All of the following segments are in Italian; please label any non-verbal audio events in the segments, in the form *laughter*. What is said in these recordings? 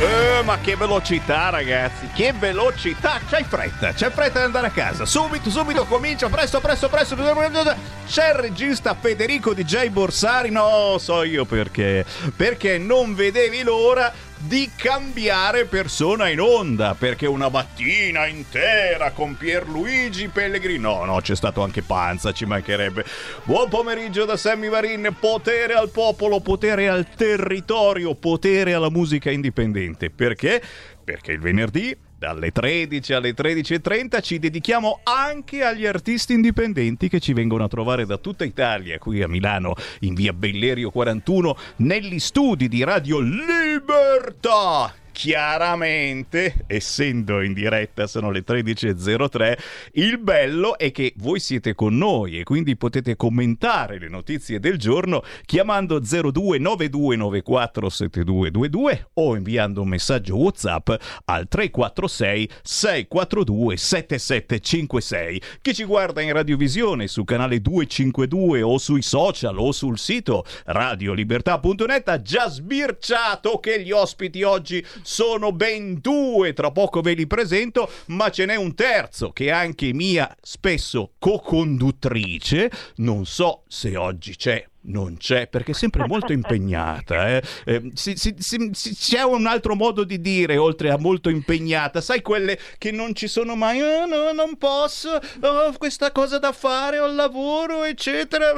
Eh, ma che velocità, ragazzi! Che velocità! C'hai fretta, c'è fretta di andare a casa. Subito, subito comincia, presto, presto, presto. C'è il regista Federico DJ Borsari. No, so io perché. Perché non vedevi l'ora di cambiare persona in onda. Perché una mattina intera con Pierluigi Pellegrini. No, no, c'è stato anche Panza, ci mancherebbe. Buon pomeriggio da Sammy Varin. Potere al popolo, potere al territorio, potere alla musica indipendente. Perché? Perché il venerdì dalle 13 alle 13.30 ci dedichiamo anche agli artisti indipendenti che ci vengono a trovare da tutta Italia, qui a Milano, in via Bellerio 41, negli studi di Radio Libertà. Chiaramente, essendo in diretta, sono le 13.03, il bello è che voi siete con noi e quindi potete commentare le notizie del giorno chiamando 0292947222 o inviando un messaggio WhatsApp al 346 642 7756. Chi ci guarda in radiovisione su canale 252 o sui social o sul sito radiolibertà.net ha già sbirciato che gli ospiti oggi sono ben due, tra poco ve li presento, ma ce n'è un terzo che è anche mia spesso co-conduttrice, non so se oggi c'è non c'è perché è sempre molto impegnata. Eh? Eh, si- si- si- si- c'è un altro modo di dire oltre a molto impegnata, sai quelle che non ci sono mai, "Ah, no, non posso, ho questa cosa da fare, ho il lavoro, eccetera.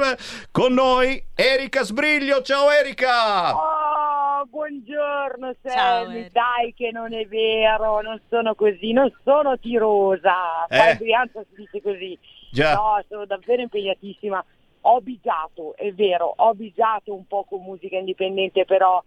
Con noi Erika Sbriglio, ciao Erika! Oh, buongiorno Sammy, dai che non è vero, non sono così, non sono tirosa, Eh. fai Brianza si dice così. Già. No, sono davvero impegnatissima. Ho bigiato, è vero, ho bigiato un po' con musica indipendente, però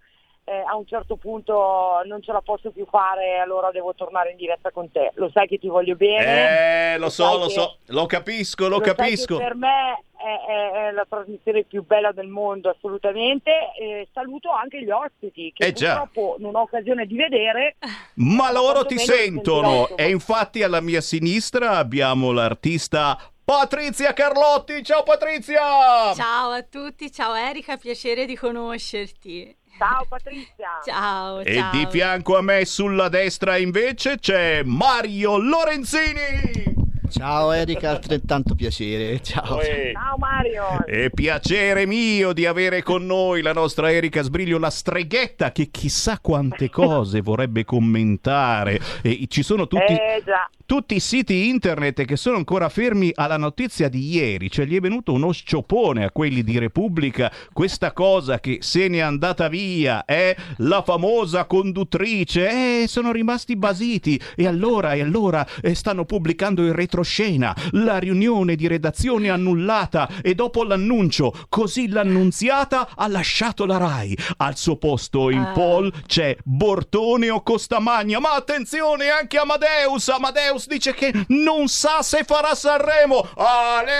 eh, a un certo punto non ce la posso più fare, allora devo tornare in diretta con te. Lo sai che ti voglio bene. Eh, lo so, sai lo so, lo capisco, lo lo capisco. per me è, è- la trasmissione più bella del mondo, assolutamente. E saluto anche gli ospiti che Eh purtroppo non ho occasione di vedere. Ma loro ti sentono e infatti alla mia sinistra abbiamo l'artista Patrizia Carlotti. Ciao Patrizia! Ciao a tutti, ciao Erika, piacere di conoscerti. Ciao Patrizia. *laughs* Ciao, E ciao. di fianco a me sulla destra invece c'è Mario Lorenzini. Ciao Erika, altrettanto piacere. Ciao. Ciao Mario. È piacere mio di avere con noi la nostra Erika Sbriglio, la streghetta che chissà quante *laughs* cose vorrebbe commentare. E ci sono tutti, Eh tutti i siti internet che sono ancora fermi alla notizia di ieri, cioè gli è venuto uno sciopone a quelli di Repubblica, questa cosa che se n'è andata via è la famosa conduttrice, eh, sono rimasti basiti e allora, e allora eh, stanno pubblicando in retroscena la riunione di redazione annullata e dopo l'annuncio, così l'annunziata ha lasciato la RAI. Al suo posto in Ah. poll c'è Bortone o Costamagna, ma attenzione anche Amadeus, Amadeus dice che non sa se farà Sanremo. Ale!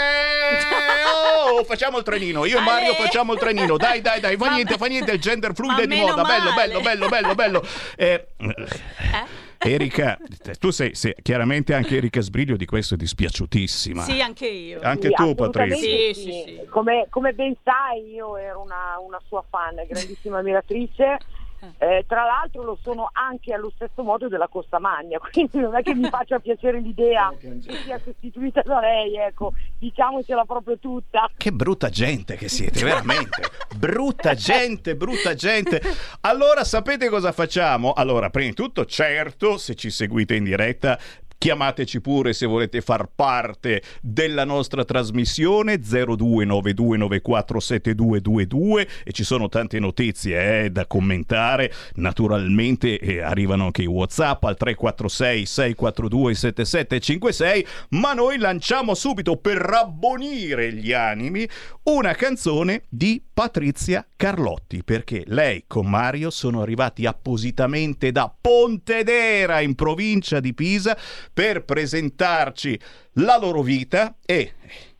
*laughs* Oh, facciamo il trenino, io e Mario Ale! facciamo il trenino. Dai, dai, dai, fa Ma niente, fa niente, il gender fluid Ma è di moda. Bello, male. bello, bello, bello, bello, bello. Eh, Erika, tu sei, sei- chiaramente anche Erika Sbriglio di questo è dispiaciutissima. Sì, anche io. Anche Sì, tu, Patrizia. Sì, sì, sì. Come, come ben sai, io ero una, una sua fan, grandissima ammiratrice. Eh, tra l'altro lo sono anche allo stesso modo della Costa Magna, *laughs* quindi non è che mi faccia piacere l'idea *laughs* che sia sostituita da lei, ecco, diciamocela proprio tutta. Che brutta gente che siete, veramente. brutta gente, brutta gente. Allora, sapete cosa facciamo? Allora, prima di tutto, certo, se ci seguite in diretta, Chiamateci pure se volete far parte della nostra trasmissione 0292947222 e ci sono tante notizie eh, da commentare. Naturalmente eh, arrivano anche i WhatsApp al 346 642 7756, ma noi lanciamo subito per rabbonire gli animi una canzone di Patrizia Carlotti perché lei con Mario sono arrivati appositamente da Pontedera in provincia di Pisa per presentarci la loro vita e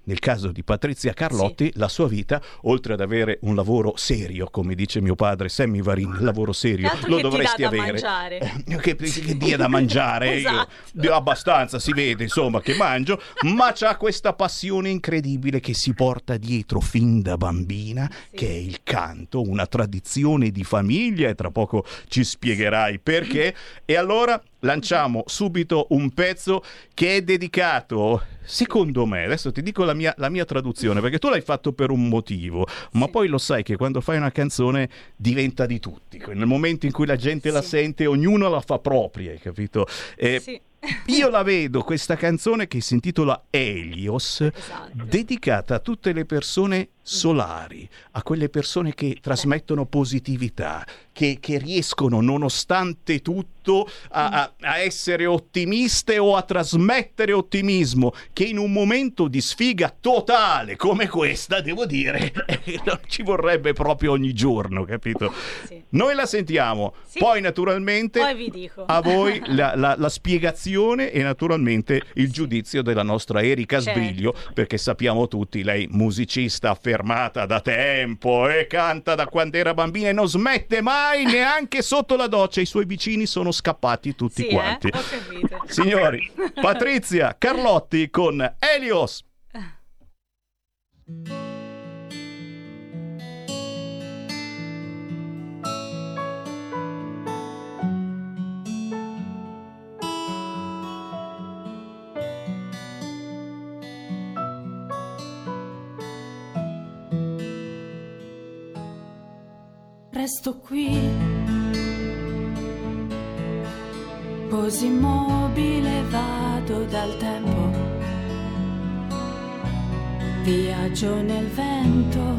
nel caso di Patrizia Carlotti, sì. la sua vita, oltre ad avere un lavoro serio, come dice mio padre Sammy Varin, lavoro serio, lo dovresti avere. Eh, che, che, dia da *laughs* mangiare, esatto. io, abbastanza si vede insomma che mangio, ma c'ha questa passione incredibile che si porta dietro fin da bambina, sì. che è il canto, una tradizione di famiglia e tra poco ci spiegherai perché. E allora lanciamo subito un pezzo che è dedicato, secondo me, adesso ti dico la mia, la mia traduzione, perché tu l'hai fatto per un motivo, ma poi lo sai che quando fai una canzone diventa di tutti, nel momento in cui la gente sì. la sente ognuno la fa propria, hai capito? E sì. *laughs* Io la vedo questa canzone che si intitola Helios, esatto. dedicata a tutte le persone solari, a quelle persone che trasmettono positività, che, che riescono nonostante tutto a, a, a, essere ottimiste o a trasmettere ottimismo, che in un momento di sfiga totale come questa, devo dire, *laughs* ci vorrebbe proprio ogni giorno, capito? Sì. Noi la sentiamo, sì. poi naturalmente poi a voi *laughs* la, la, la, spiegazione e naturalmente il giudizio della nostra Erika certo. Sbriglio, perché sappiamo tutti, lei musicista affermata fermata da tempo e canta da quando era bambina e non smette mai neanche sotto la doccia. I suoi vicini sono scappati tutti sì, quanti. Eh? Signori, Patrizia Carlotti con Elios. Resto qui, così immobile vado dal tempo, viaggio nel vento,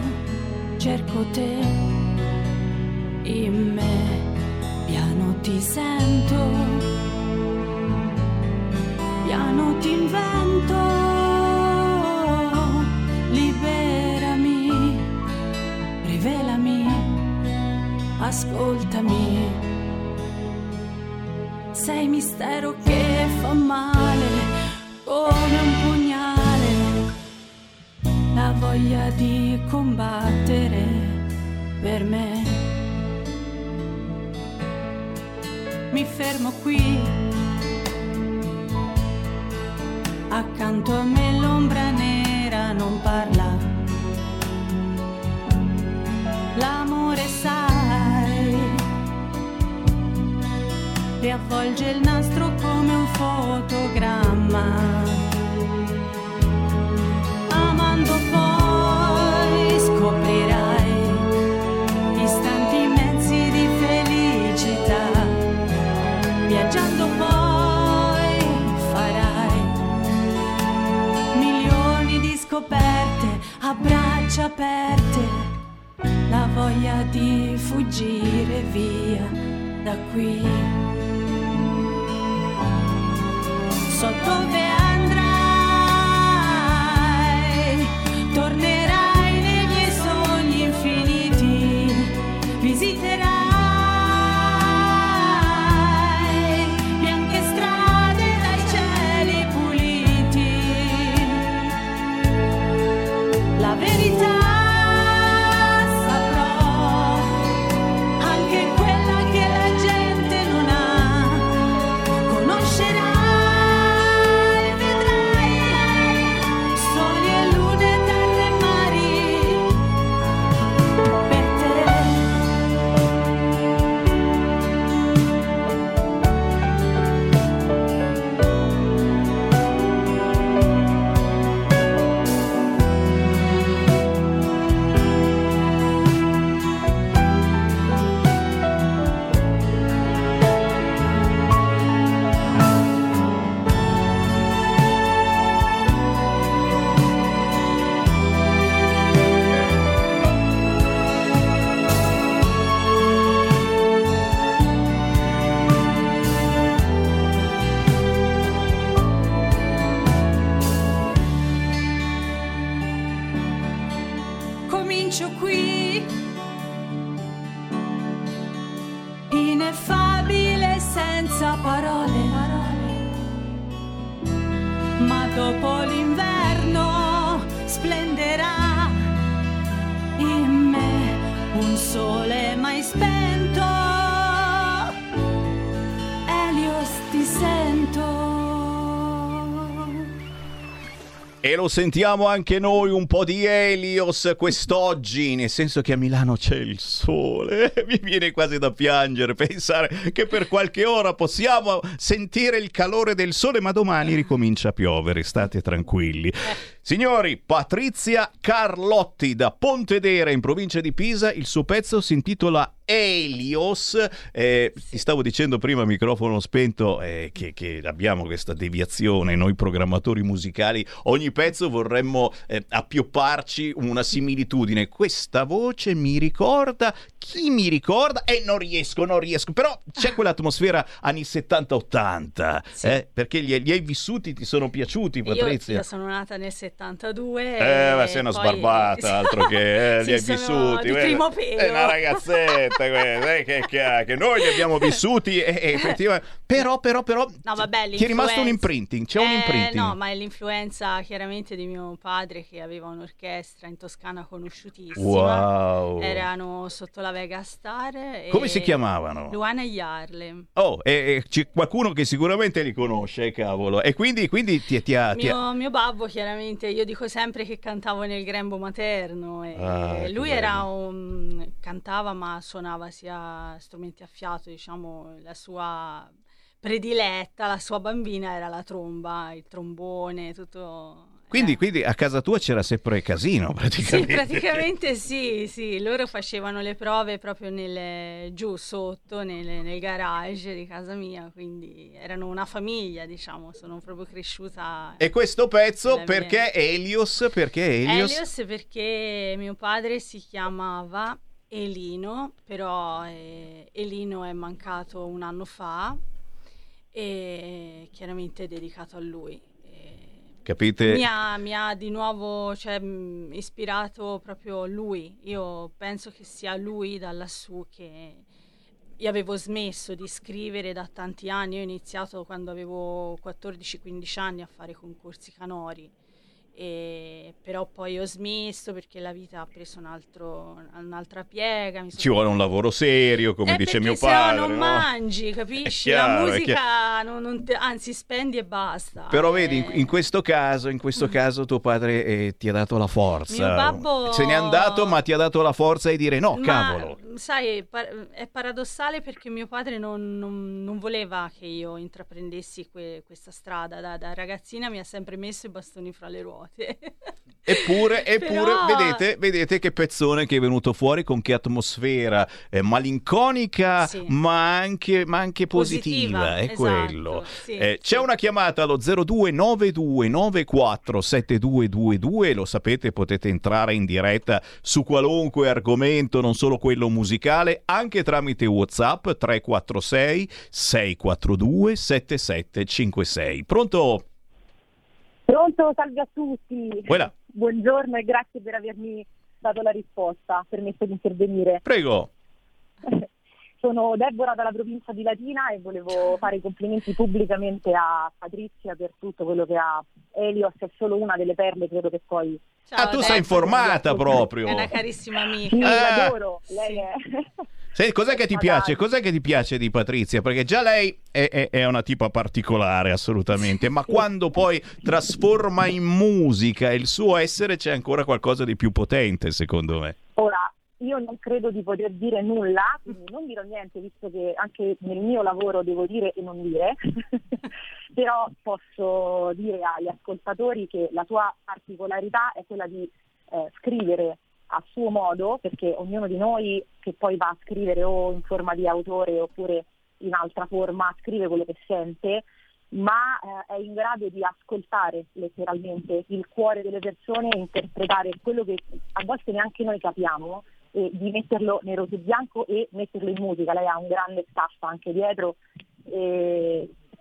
cerco te, in me, piano ti sento, piano ti invento. Ascoltami. Sei mistero che fa male come un pugnale, la voglia di combattere per me. Mi fermo qui, accanto a me l'ombra nera non parla. Riavvolge il nastro come un fotogramma. Amando poi scoprirai istanti immensi di felicità, viaggiando poi farai milioni di scoperte a braccia aperte, la voglia di fuggire via da qui. So dove andrai, E lo sentiamo anche noi un po' di Helios quest'oggi, nel senso che a Milano c'è il sole. *laughs* Mi viene quasi da piangere pensare che per qualche ora possiamo sentire il calore del sole, ma domani ricomincia a piovere, state tranquilli. Signori, Patrizia Carlotti da Pontedera in provincia di Pisa, il suo pezzo si intitola Helios. Eh, Ti stavo dicendo prima, microfono spento, eh, che, che abbiamo questa deviazione. Noi programmatori musicali, ogni pezzo vorremmo eh, appiopparci una similitudine. Questa voce mi ricorda, chi mi ricorda? E non riesco, non riesco. Però c'è quell'atmosfera anni 70-80, Sì. eh, perché gli, li hai vissuti, ti sono piaciuti, Io, Patrizia? io sono nata nel 72. Eh, ma sei una poi- sbarbata, *laughs* altro che eh, Sì, li hai vissuti. Di primo pelo. È una ragazzetta, questa, eh, *laughs* che, che, che noi li abbiamo vissuti e, e effettivamente... Però, però, però... No, vabbè, ti è rimasto un imprinting, c'è un Eh, imprinting. No, ma è l'influenza chiaramente di mio padre che aveva un'orchestra in Toscana conosciutissima. Wow. Erano sotto la Vega Star. Come si chiamavano? Luana e Jarle. Oh, e, c'è qualcuno che sicuramente li conosce, cavolo. E quindi, quindi ti, ti ha... ti ha- Mio, mio babbo, chiaramente, io dico sempre che cantavo nel grembo materno. E Ah, lui era un. cantava, ma suonava sia strumenti a fiato, diciamo, la sua prediletta, la sua bambina era la tromba, il trombone, tutto. Quindi, eh. quindi a casa tua c'era sempre casino, Sì, praticamente. praticamente sì, sì, loro facevano le prove proprio nel, giù sotto, nel, nel garage di casa mia, quindi erano una famiglia, diciamo, sono proprio cresciuta. E questo pezzo perché Helios? Perché Helios? Elios perché mio padre si chiamava Elino, però eh, Elino è mancato un anno fa e chiaramente è dedicato a lui. Capite? mi ha, mi ha di nuovo cioè, ispirato proprio lui. Io penso che sia lui da lassù che io avevo smesso di scrivere da tanti anni. Io ho iniziato quando avevo 14-15 anni a fare concorsi canori. E però poi ho smesso perché la vita ha preso un altro- un'altra piega. Ci vuole un lavoro serio, come Eh, dice mio se no padre. non no? mangi, *laughs* capisci? chiaro, la musica, non- non te- anzi, spendi e basta. Però vedi, in, Eh, in questo caso, in questo caso tuo padre eh, ti ha dato la forza. Mio babbo- Se n'è andato, ma ti ha dato la forza di dire no, Ma, cavolo. sai, par- è paradossale perché mio padre non, non- non voleva che io intraprendessi que- questa strada. Da, da ragazzina mi ha sempre messo i bastoni fra le ruote. *laughs* Eppure, eppure Però- vedete, vedete che pezzone che è venuto fuori con che atmosfera eh, malinconica, Sì. ma, anche, ma anche positiva. Positiva, è esatto, quello. sì, Eh, sì. C'è una chiamata allo 0292947222. Lo sapete, potete entrare in diretta su qualunque argomento, non solo quello musicale, anche tramite WhatsApp 346 642 7756. Pronto? Pronto, salve a tutti. Quella. *laughs* Buongiorno e grazie per avermi dato la risposta, permesso di intervenire. Prego. *laughs* Sono Deborah dalla provincia di Latina e volevo fare i complimenti pubblicamente a Patrizia per tutto quello che ha. Elios è solo una delle perle, credo che poi... Ciao, ah, tu sei informata proprio. È una carissima amica. Sì, Ah. l'adoro, lei Sì. è... *laughs* Senti, cos'è che ti Ma piace? dai. Cos'è che ti piace di Patrizia? Perché già lei è, è- è una tipa particolare, assolutamente, ma quando poi trasforma in musica il suo essere c'è ancora qualcosa di più potente, secondo me. Ora, io non credo di poter dire nulla, quindi non dirò niente, visto che anche nel mio lavoro devo dire e non dire, *laughs* però posso dire agli ascoltatori che la tua particolarità è quella di eh, scrivere a suo modo, perché ognuno di noi che poi va a scrivere o in forma di autore oppure in altra forma, scrive quello che sente, ma eh, è in grado di ascoltare letteralmente il cuore delle persone e interpretare quello che a volte neanche noi capiamo e di metterlo nero su bianco e metterlo in musica. Lei ha un grande staff anche dietro.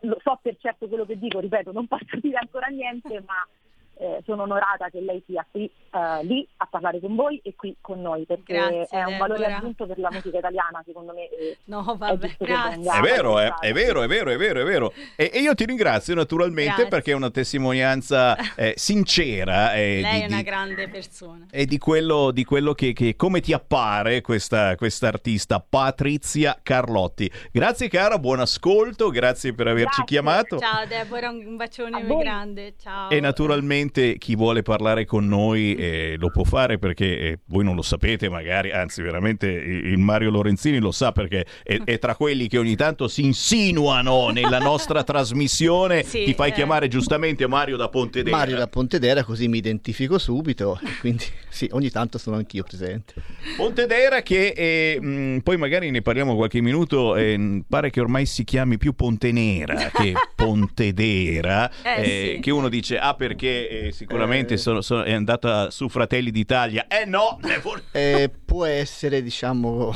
Lo so per certo quello che dico, ripeto, non posso dire ancora niente, ma eh, sono onorata che lei sia qui, eh, lì a parlare con voi e qui con noi, perché Grazie, è un valore Deborah. aggiunto per la musica italiana, secondo me. e *laughs* No, è vabbè, che grazie. È vero, eh, valorizzata. è vero, è vero, è vero, è vero. E, e io ti ringrazio naturalmente Grazie. perché è una testimonianza *laughs* eh, sincera eh, Lei di, è una di- grande persona. e di quello, di quello che, che- come ti appare questa questa artista Patrizia Carlotti. Grazie cara, buon ascolto, grazie per averci Grazie. chiamato. Ciao Deborah, un bacione A grande. Ciao. E naturalmente chi vuole parlare con noi eh, lo può fare perché eh, voi non lo sapete magari, anzi veramente il Mario Lorenzini lo sa perché è, *laughs* è tra quelli che ogni tanto si insinuano nella nostra *laughs* trasmissione. Sì, Ti fai eh. chiamare giustamente Mario da Pontedera. Mario da Pontedera, così mi identifico subito. Quindi sì, ogni tanto sono anch'io presente. Pontedera che eh, mh, poi magari ne parliamo qualche minuto, eh, pare che ormai si chiami più Pontenera che *laughs* Pontedera, eh, sì. che uno dice ah perché eh, sicuramente sono- sono- è andata su Fratelli d'Italia, eh no, eh, Eh, *laughs* può essere, diciamo,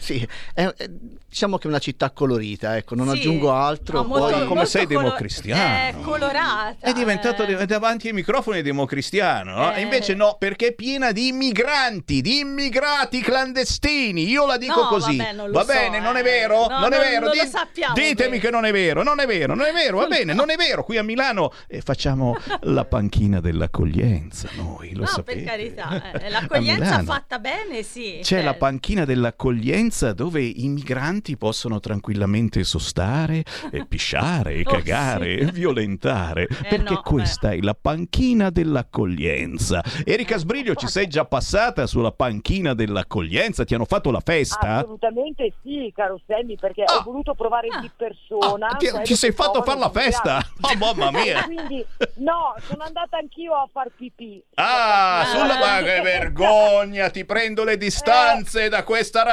sì, è- è- diciamo che è una città colorita, ecco, non Sì. aggiungo altro. No, molto- poi- come sei colo- democristiano. È colorata. è diventato eh. davanti ai microfoni democristiano, no? Eh. E invece no, perché è piena di immigranti, di immigrati clandestini. Io la dico No, così. vabbè, non lo Va so, bene, non è eh. vero? No, non è non- vero? non lo Di- sappiamo ditemi che non è vero, non è vero, non è vero, va bene, non è vero. Qui a Milano eh, facciamo *laughs* la panchina dell'accoglienza, noi lo no, sapete. per carità, eh, l'accoglienza fatta bene, sì. C'è cioè, la panchina dell'accoglienza dove i migranti possono tranquillamente sostare, e *laughs* pisciare, e Oh, cagare, sì. e violentare. perché no, questa è la panchina dell'accoglienza. Erika Sbriglio, ci sei già passata sulla panchina dell'accoglienza? Ti hanno fatto la festa? Assolutamente sì, caro Sammy, perché Ah. ho voluto provare Ah. di persona. Ah, ti, quello ti sei fatto fare la festa? Oh, mamma mia! *laughs* Quindi, no, sono andata anch'io a far pipì. Ah, Ah. sulla ma che vergogna! Ti prendo le distanze da questa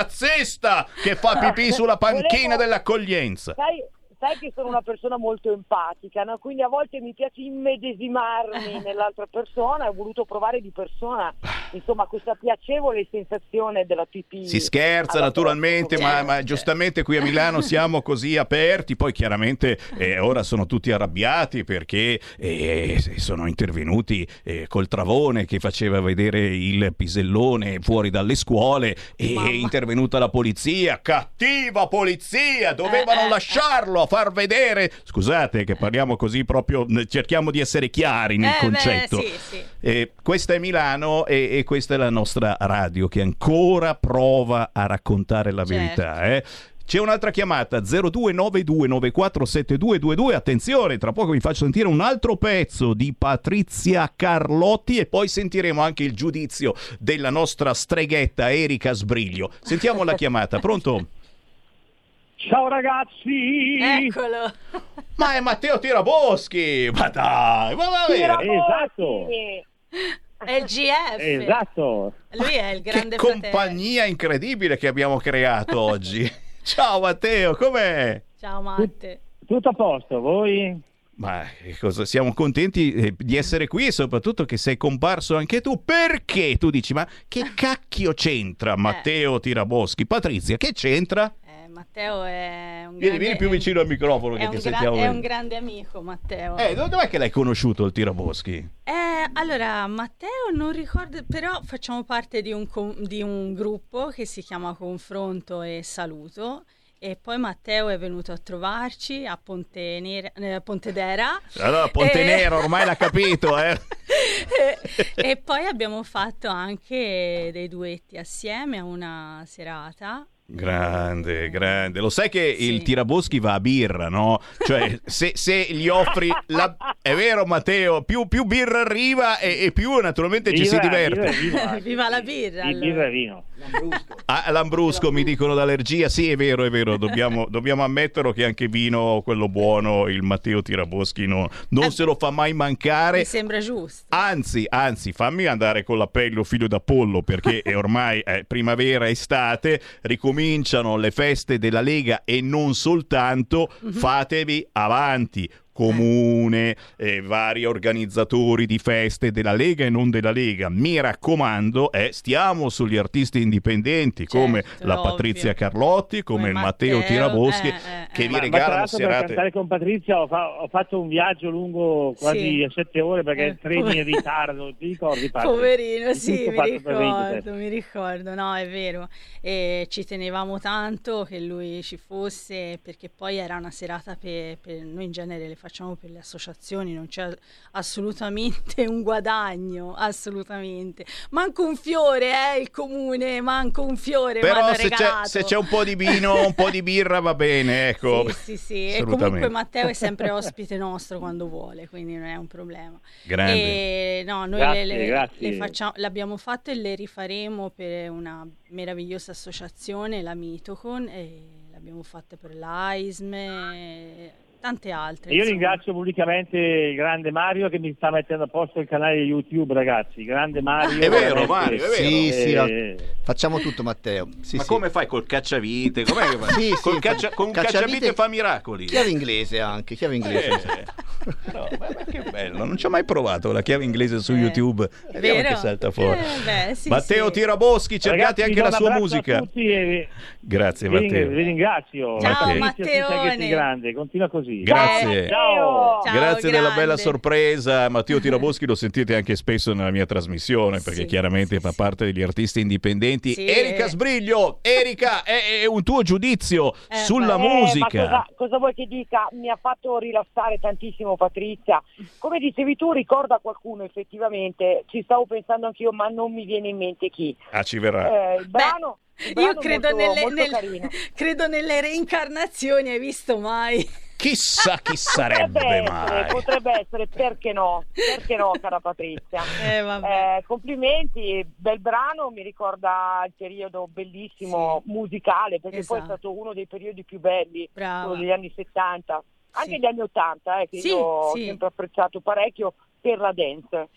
razzista che fa pipì sulla panchina dell'accoglienza. Sai, sai che sono una persona molto empatica, no? quindi a volte mi piace immedesimarmi *laughs* nell'altra persona e ho voluto provare di persona, insomma, questa piacevole sensazione della pipì. Si scherza naturalmente, ma, ma giustamente qui a Milano siamo così aperti. Poi chiaramente eh, ora sono tutti arrabbiati perché eh, sono intervenuti eh, col travone che faceva vedere il pisellone fuori dalle scuole e Mamma. è intervenuta la polizia. Cattiva polizia! Dovevano Eh, eh, lasciarlo a far vedere. Scusate che parliamo così proprio, cerchiamo di essere chiari nel Eh, beh, concetto. sì, sì. Eh, questa è Milano e, e questa è la nostra radio che ancora prova a raccontare la Certo. verità. eh. C'è un'altra chiamata 0292947222. Attenzione, tra poco vi faccio sentire un altro pezzo di Patrizia Carlotti e poi sentiremo anche il giudizio della nostra streghetta Erika Sbriglio. Sentiamo la chiamata, pronto? *laughs* Ciao ragazzi! Eccolo. Ma è Matteo Tiraboschi! Ma dai, ma va bene! Esatto. È il GF. Esatto. Lui è il Che grande fratello. compagnia incredibile che abbiamo creato oggi. *laughs* Ciao Matteo, com'è? Ciao Matte. Tutto a posto, voi? Ma che cosa, siamo contenti eh, di essere qui e soprattutto che sei comparso anche tu. Perché tu dici, ma che *laughs* cacchio c'entra Matteo Tiraboschi? Patrizia, che c'entra? Eh, Matteo è un Vieni, grande... vieni più vicino al microfono che ti gra- sentiamo è un grande amico Matteo. Eh, do- dov'è che l'hai conosciuto il Tiraboschi? Eh, allora, Matteo non ricordo, però facciamo parte di un, com- di un gruppo che si chiama Confronto e Saluto. E poi Matteo è venuto a trovarci a Ponte Nera- eh, Pontedera. Allora, Ponte E- Nero, ormai l'ha capito, eh? *laughs* e poi abbiamo fatto anche dei duetti assieme a una serata. Grande, grande. Lo sai che Sì. il Tiraboschi va a birra, no? Cioè, *laughs* se, se gli offri la... È vero, Matteo, più, più birra arriva e, e più naturalmente ci si diverte. e vino. *laughs* Viva la birra, allora. birra e vino. Ah, Lambrusco mi dicono d'allergia. Sì, è vero, è vero. Dobbiamo, dobbiamo ammetterlo che anche vino, quello buono, il Matteo Tiraboschi no- non Eh, se lo fa mai mancare. Mi sembra giusto. Anzi, anzi, fammi andare con l'appello figlio d'Apollo perché è *laughs* ormai è primavera, estate, ricominciano le feste della Lega e non soltanto, Mhm. fatevi avanti. Comune, eh, vari organizzatori di feste della Lega e non della Lega. Mi raccomando, eh, stiamo sugli artisti indipendenti come Certo, la ovvio. Patrizia Carlotti, come, Come il Matteo, Matteo, Tiraboschi, eh, eh, che eh. vi regalano l'altro per serate. cantare con Patrizia ho, fa- ho fatto un viaggio lungo quasi Sì. sette ore perché Eh, il treno in ritardo, ti ricordi *laughs* Patri? Poverino, sì, mi ricordo, mi ricordo, no, è vero. E ci tenevamo tanto che lui ci fosse perché poi era una serata per, per- noi in genere le facciamo per le associazioni, non c'è assolutamente un guadagno, assolutamente. Manco un fiore, eh, il comune, manco un fiore Però se c'è, se c'è un po' di vino, un po' di birra va bene, ecco. Sì, sì, sì. E Assolutamente. comunque Matteo è sempre ospite nostro quando vuole, quindi non è un problema. Grande. E, no, noi Grazie, le- le- grazie. le facciamo- l'abbiamo fatto e le rifaremo per una meravigliosa associazione, la Mitocon, e l'abbiamo fatta per l'AISM e tante altre. E io insomma. ringrazio pubblicamente il grande Mario che mi sta mettendo a posto il canale YouTube, ragazzi. Grande Mario. È vero, veramente. Mario, è vero. Sì, sì. Eh, facciamo tutto Matteo. Sì, Ma sì. come fai col cacciavite? Com'è che fai? Sì, sì, Col caccia- con cacciavite- cacciavite fa miracoli. Chiave inglese anche, chiave inglese. Eh, no, ma- ma che bello, non ci ho mai provato la chiave inglese su Eh, YouTube. Vediamo vero? che salta fuori. Eh, beh, sì, Matteo sì. Tiraboschi, cercate ragazzi, anche la sua musica. A tutti e Grazie vi, Matteo. vi ringrazio. Ciao, Patrizia, Matteone. grande, continua così. Grazie. Ciao. Ciao, Grazie della grande. bella sorpresa. Matteo Tiraboschi lo sentite anche spesso nella mia trasmissione perché Sì, chiaramente sì, fa parte degli artisti indipendenti. Sì. Erika Sbriglio, Erika, è, è un tuo giudizio Eh, sulla Eh, musica. Ma cosa, cosa vuoi che dica? Mi ha fatto rilassare tantissimo Patrizia. Come dicevi tu, ricorda qualcuno effettivamente, ci stavo pensando anch'io, ma non mi viene in mente chi. Ah, ci verrà. Eh, il brano, il brano Io credo, molto, nelle, molto nel- *laughs* credo nelle reincarnazioni, hai visto mai? Chissà chi *laughs* Potrebbe sarebbe essere, mai. potrebbe essere, perché no? Perché no, cara Patrizia? *laughs* Eh, vabbè. Eh, complimenti, bel brano, mi ricorda il periodo bellissimo musicale, perché poi è Esatto. stato uno dei periodi più belli, Brava. quello degli anni 70, anche Sì. gli anni 80, eh, che Sì, io ho sì. sempre apprezzato parecchio per la dance.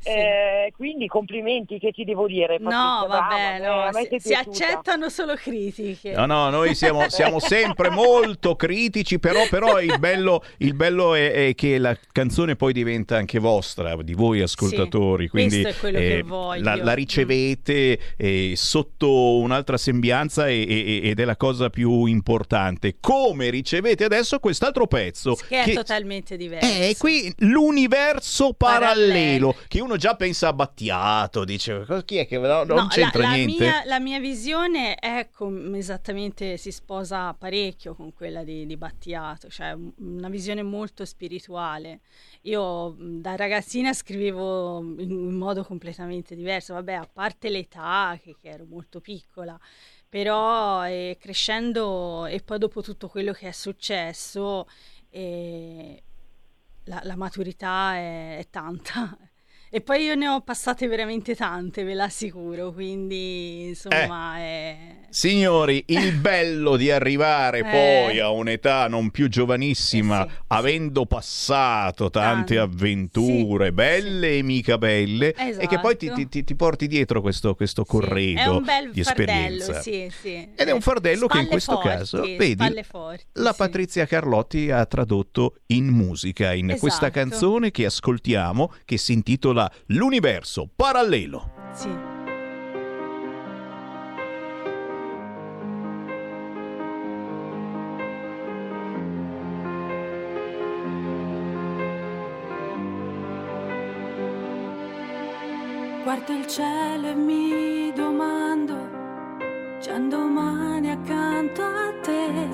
Sì. Eh, quindi complimenti, che ti devo dire? Patrizia, No, brava, vabbè, eh, no, si, si accettano solo critiche. No, no, noi siamo, siamo sempre *laughs* molto critici, però, però il bello, il bello è, è che la canzone poi diventa anche vostra, di voi ascoltatori, Sì, quindi questo è quello che eh, voglio. la, la ricevete eh, sotto un'altra sembianza e- e- ed è la cosa più importante. Come ricevete adesso quest'altro pezzo? Che è totalmente diverso. è qui l'universo parallelo, Parallelo. che uno già pensa a Battiato, dice "Cosa- chi è che no, non No, c'entra la, la niente. Mia, la mia visione è com- esattamente, si sposa parecchio con quella di, di Battiato, cioè un- una visione molto spirituale. Io da ragazzina scrivevo in modo completamente diverso, vabbè, a parte l'età, che, che ero molto piccola, però eh, crescendo e poi dopo tutto quello che è successo, eh, la, la maturità è, è tanta. E poi io ne ho passate veramente tante, ve l'assicuro, quindi insomma è... Signori, il *laughs* bello di arrivare Eh. poi a un'età non più giovanissima, Eh sì, avendo passato tante Tante. avventure, Sì, belle e mica belle, e che poi ti, Esatto. ti- ti porti dietro questo, questo Sì, è corredo un bel di fardello, esperienza. sì, sì. Ed è un fardello che in Spalle questo forti, caso, vedi, spalle forti, la sì. Patrizia Carlotti ha tradotto in musica, in questa Esatto. canzone che ascoltiamo, che si intitola L'universo parallelo. Sì. Guardo il cielo e mi domando, c'è un domani accanto a te.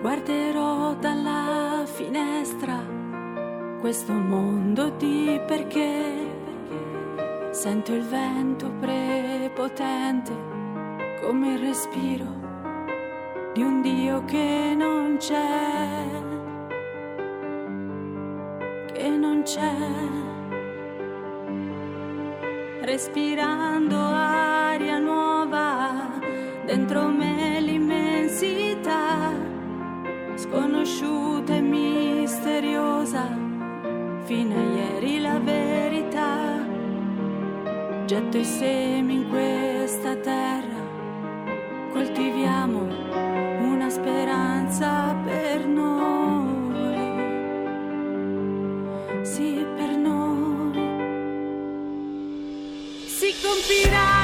Guarderò dalla finestra questo mondo di perché. Sento il vento prepotente come il respiro di un Dio che non c'è, che non c'è respirando aria nuova, dentro me l'immensità, sconosciuta e misteriosa, fino a ieri la verità. Getto i semi in questa terra, coltiviamo una speranza per noi. sì per noi. Si compirà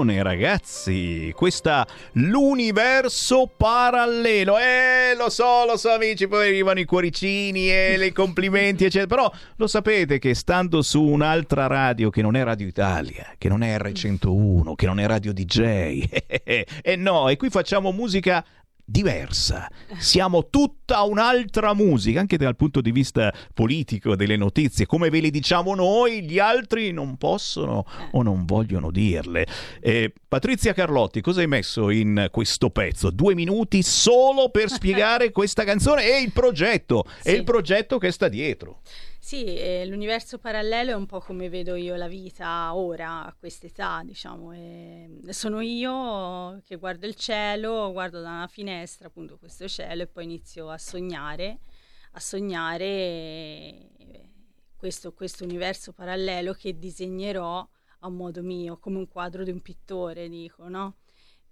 pezzone, ragazzi! Questa l'universo parallelo. Eh, lo so, lo so, amici, poi arrivano i cuoricini e i *laughs* complimenti, eccetera. Però lo sapete che stando su un'altra radio che non è Radio Italia, che non è R101, che non è Radio DJ, *laughs* e no, e qui facciamo musica diversa. Siamo tutta un'altra musica, anche dal punto di vista politico, delle notizie. Come ve le diciamo noi, gli altri non possono o non vogliono dirle. Eh, Patrizia Carlotti, cosa hai messo in questo pezzo? Due minuti solo per spiegare *laughs* questa canzone e il progetto, e Sì. il progetto che sta dietro. Sì, eh, l'universo parallelo è un po' come vedo io la vita ora, a quest'età, diciamo. e sono io che guardo il cielo, guardo da una finestra appunto questo cielo e poi inizio a sognare, a sognare eh, questo, questo universo parallelo che disegnerò a modo mio, come un quadro di un pittore, dico, no?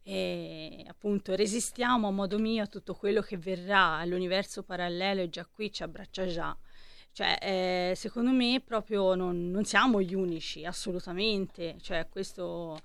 E appunto resistiamo a modo mio a tutto quello che verrà, l'universo parallelo è già qui, ci abbraccia già. Cioè, eh, secondo me proprio non, non siamo gli unici, assolutamente. Cioè, questo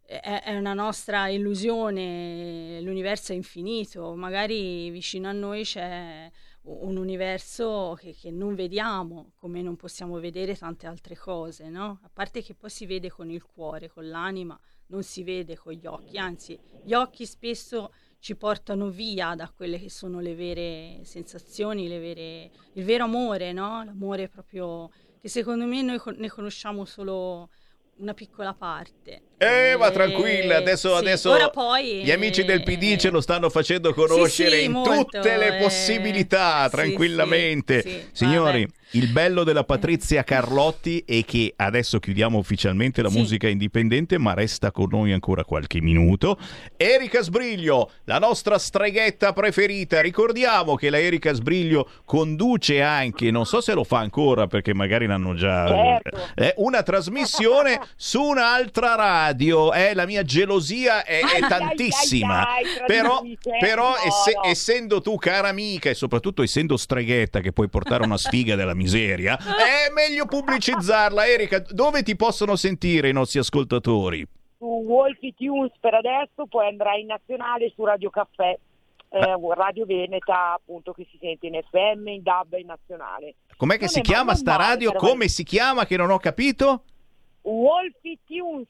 è, è una nostra illusione, l'universo è infinito, magari vicino a noi c'è un universo che, che non vediamo, come non possiamo vedere tante altre cose, no? A parte che poi si vede con il cuore, con l'anima, non si vede con gli occhi, anzi, gli occhi spesso ci portano via da quelle che sono le vere sensazioni, le vere, il vero amore, no? L'amore proprio che secondo me noi ne conosciamo solo una piccola parte. Eh, ma tranquilla, adesso, sì, adesso ora poi, gli amici del eh, PD ce lo stanno facendo conoscere sì, in molto, tutte le eh, possibilità, sì, tranquillamente. sì, sì, Signori, vabbè. Il bello della Patrizia Carlotti è che adesso chiudiamo ufficialmente la Sì. musica indipendente, ma resta con noi ancora qualche minuto. Erika Sbriglio, la nostra streghetta preferita. Ricordiamo che la Erika Sbriglio conduce anche, non so se lo fa ancora perché magari l'hanno già Certo. eh, una trasmissione *laughs* su un'altra radio. Eh, la mia gelosia è, è tantissima. però, traditrice. però no. essendo tu cara amica e soprattutto essendo streghetta che puoi portare una sfiga della miseria, è meglio pubblicizzarla. Erika, dove ti possono sentire i nostri ascoltatori? Su Wolfie Tunes per adesso, poi andrà in nazionale su Radio Caffè, eh, Ah. Radio Veneta, appunto, che si sente in FM, in DAB e in nazionale. Com'è che Non si chiama sta radio? Come si chiama che non ho capito? Wolfie Tunes.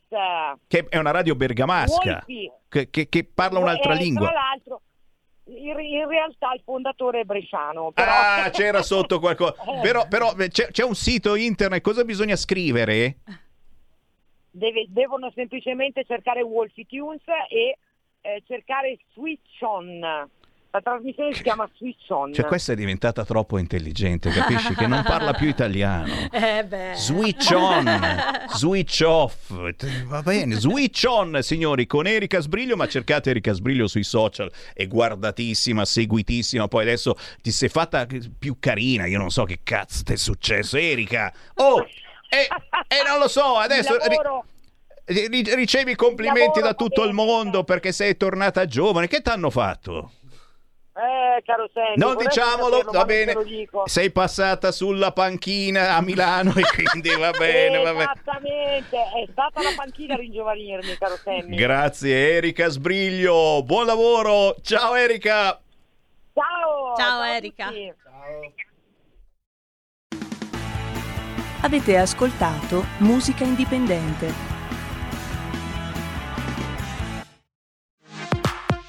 Che è una radio bergamasca che, che- che parla un'altra Eh, lingua. Tra l'altro, in, realtà il fondatore è bresciano. Però... Ah, c'era sotto qualcosa. *laughs* Eh, Però, però c'è, c'è un sito internet, cosa bisogna scrivere? deve- devono semplicemente cercare Wolfie Tunes e eh, cercare Switch On. La trasmissione si chiama Switch On. Cioè, questa è diventata troppo intelligente, capisci? Che non parla più italiano. *laughs* Eh beh. Switch on, switch off, va bene, switch on signori con Erika Sbriglio, ma cercate Erika Sbriglio sui social, è guardatissima, seguitissima, poi adesso ti sei fatta più carina, io non so che cazzo ti è successo, Erika, oh, e non lo so, adesso... Ricevi complimenti da tutto il mondo perché sei tornata giovane, che ti hanno fatto? Eh, caro Sammy, Non diciamolo, saperlo, va bene. Sei passata sulla panchina a Milano e quindi va *laughs* bene, va bene. Esattamente, è stata la panchina a ringiovanirmi, caro Sammy. Grazie Erika Sbriglio, buon lavoro, ciao Erika. ciao! Ciao, a Erika. tutti. Avete ascoltato Musica Indipendente.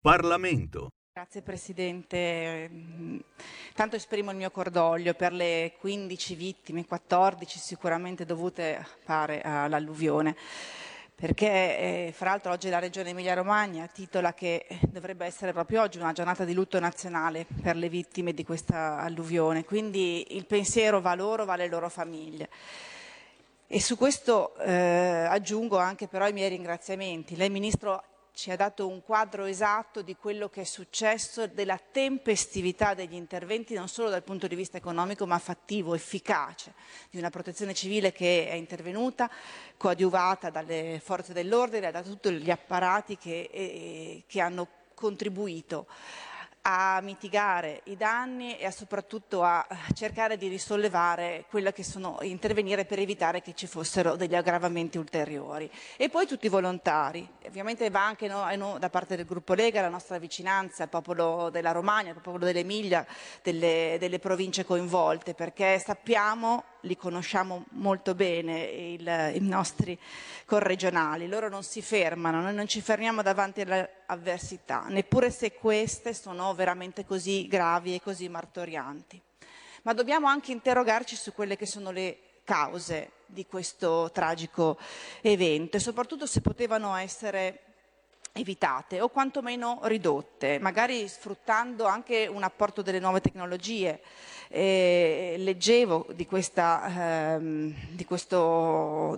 Parlamento. Grazie Presidente. Mm, Tanto esprimo il mio cordoglio per le 15 vittime, 14 sicuramente dovute pare all'alluvione. Perché, eh, fra l'altro, oggi la Regione Emilia-Romagna titola che dovrebbe essere proprio oggi una giornata di lutto nazionale per le vittime di questa alluvione. Quindi il pensiero va loro, va alle loro famiglie. E su questo eh, aggiungo anche però i miei ringraziamenti. Lei Ministro ci ha dato un quadro esatto di quello che è successo, della tempestività degli interventi, non solo dal punto di vista economico, ma fattivo, efficace, di una protezione civile che è intervenuta, coadiuvata dalle forze dell'ordine, da tutti gli apparati che, eh, che hanno contribuito a mitigare i danni e a soprattutto a cercare di risollevare quello che sono intervenire per evitare che ci fossero degli aggravamenti ulteriori. E poi tutti i volontari, ovviamente va anche no- no- da parte del gruppo Lega la nostra vicinanza al popolo della Romagna, al popolo dell'Emilia, delle, delle province coinvolte, perché sappiamo, li conosciamo molto bene, il- i nostri corregionali, loro non si fermano, noi non ci fermiamo davanti alle avversità, neppure se queste sono veramente così gravi e così martorianti. Ma dobbiamo anche interrogarci su quelle che sono le cause di questo tragico evento e soprattutto se potevano essere evitate o quantomeno ridotte, magari sfruttando anche un apporto delle nuove tecnologie. Eh, leggevo di, questa, ehm, di questo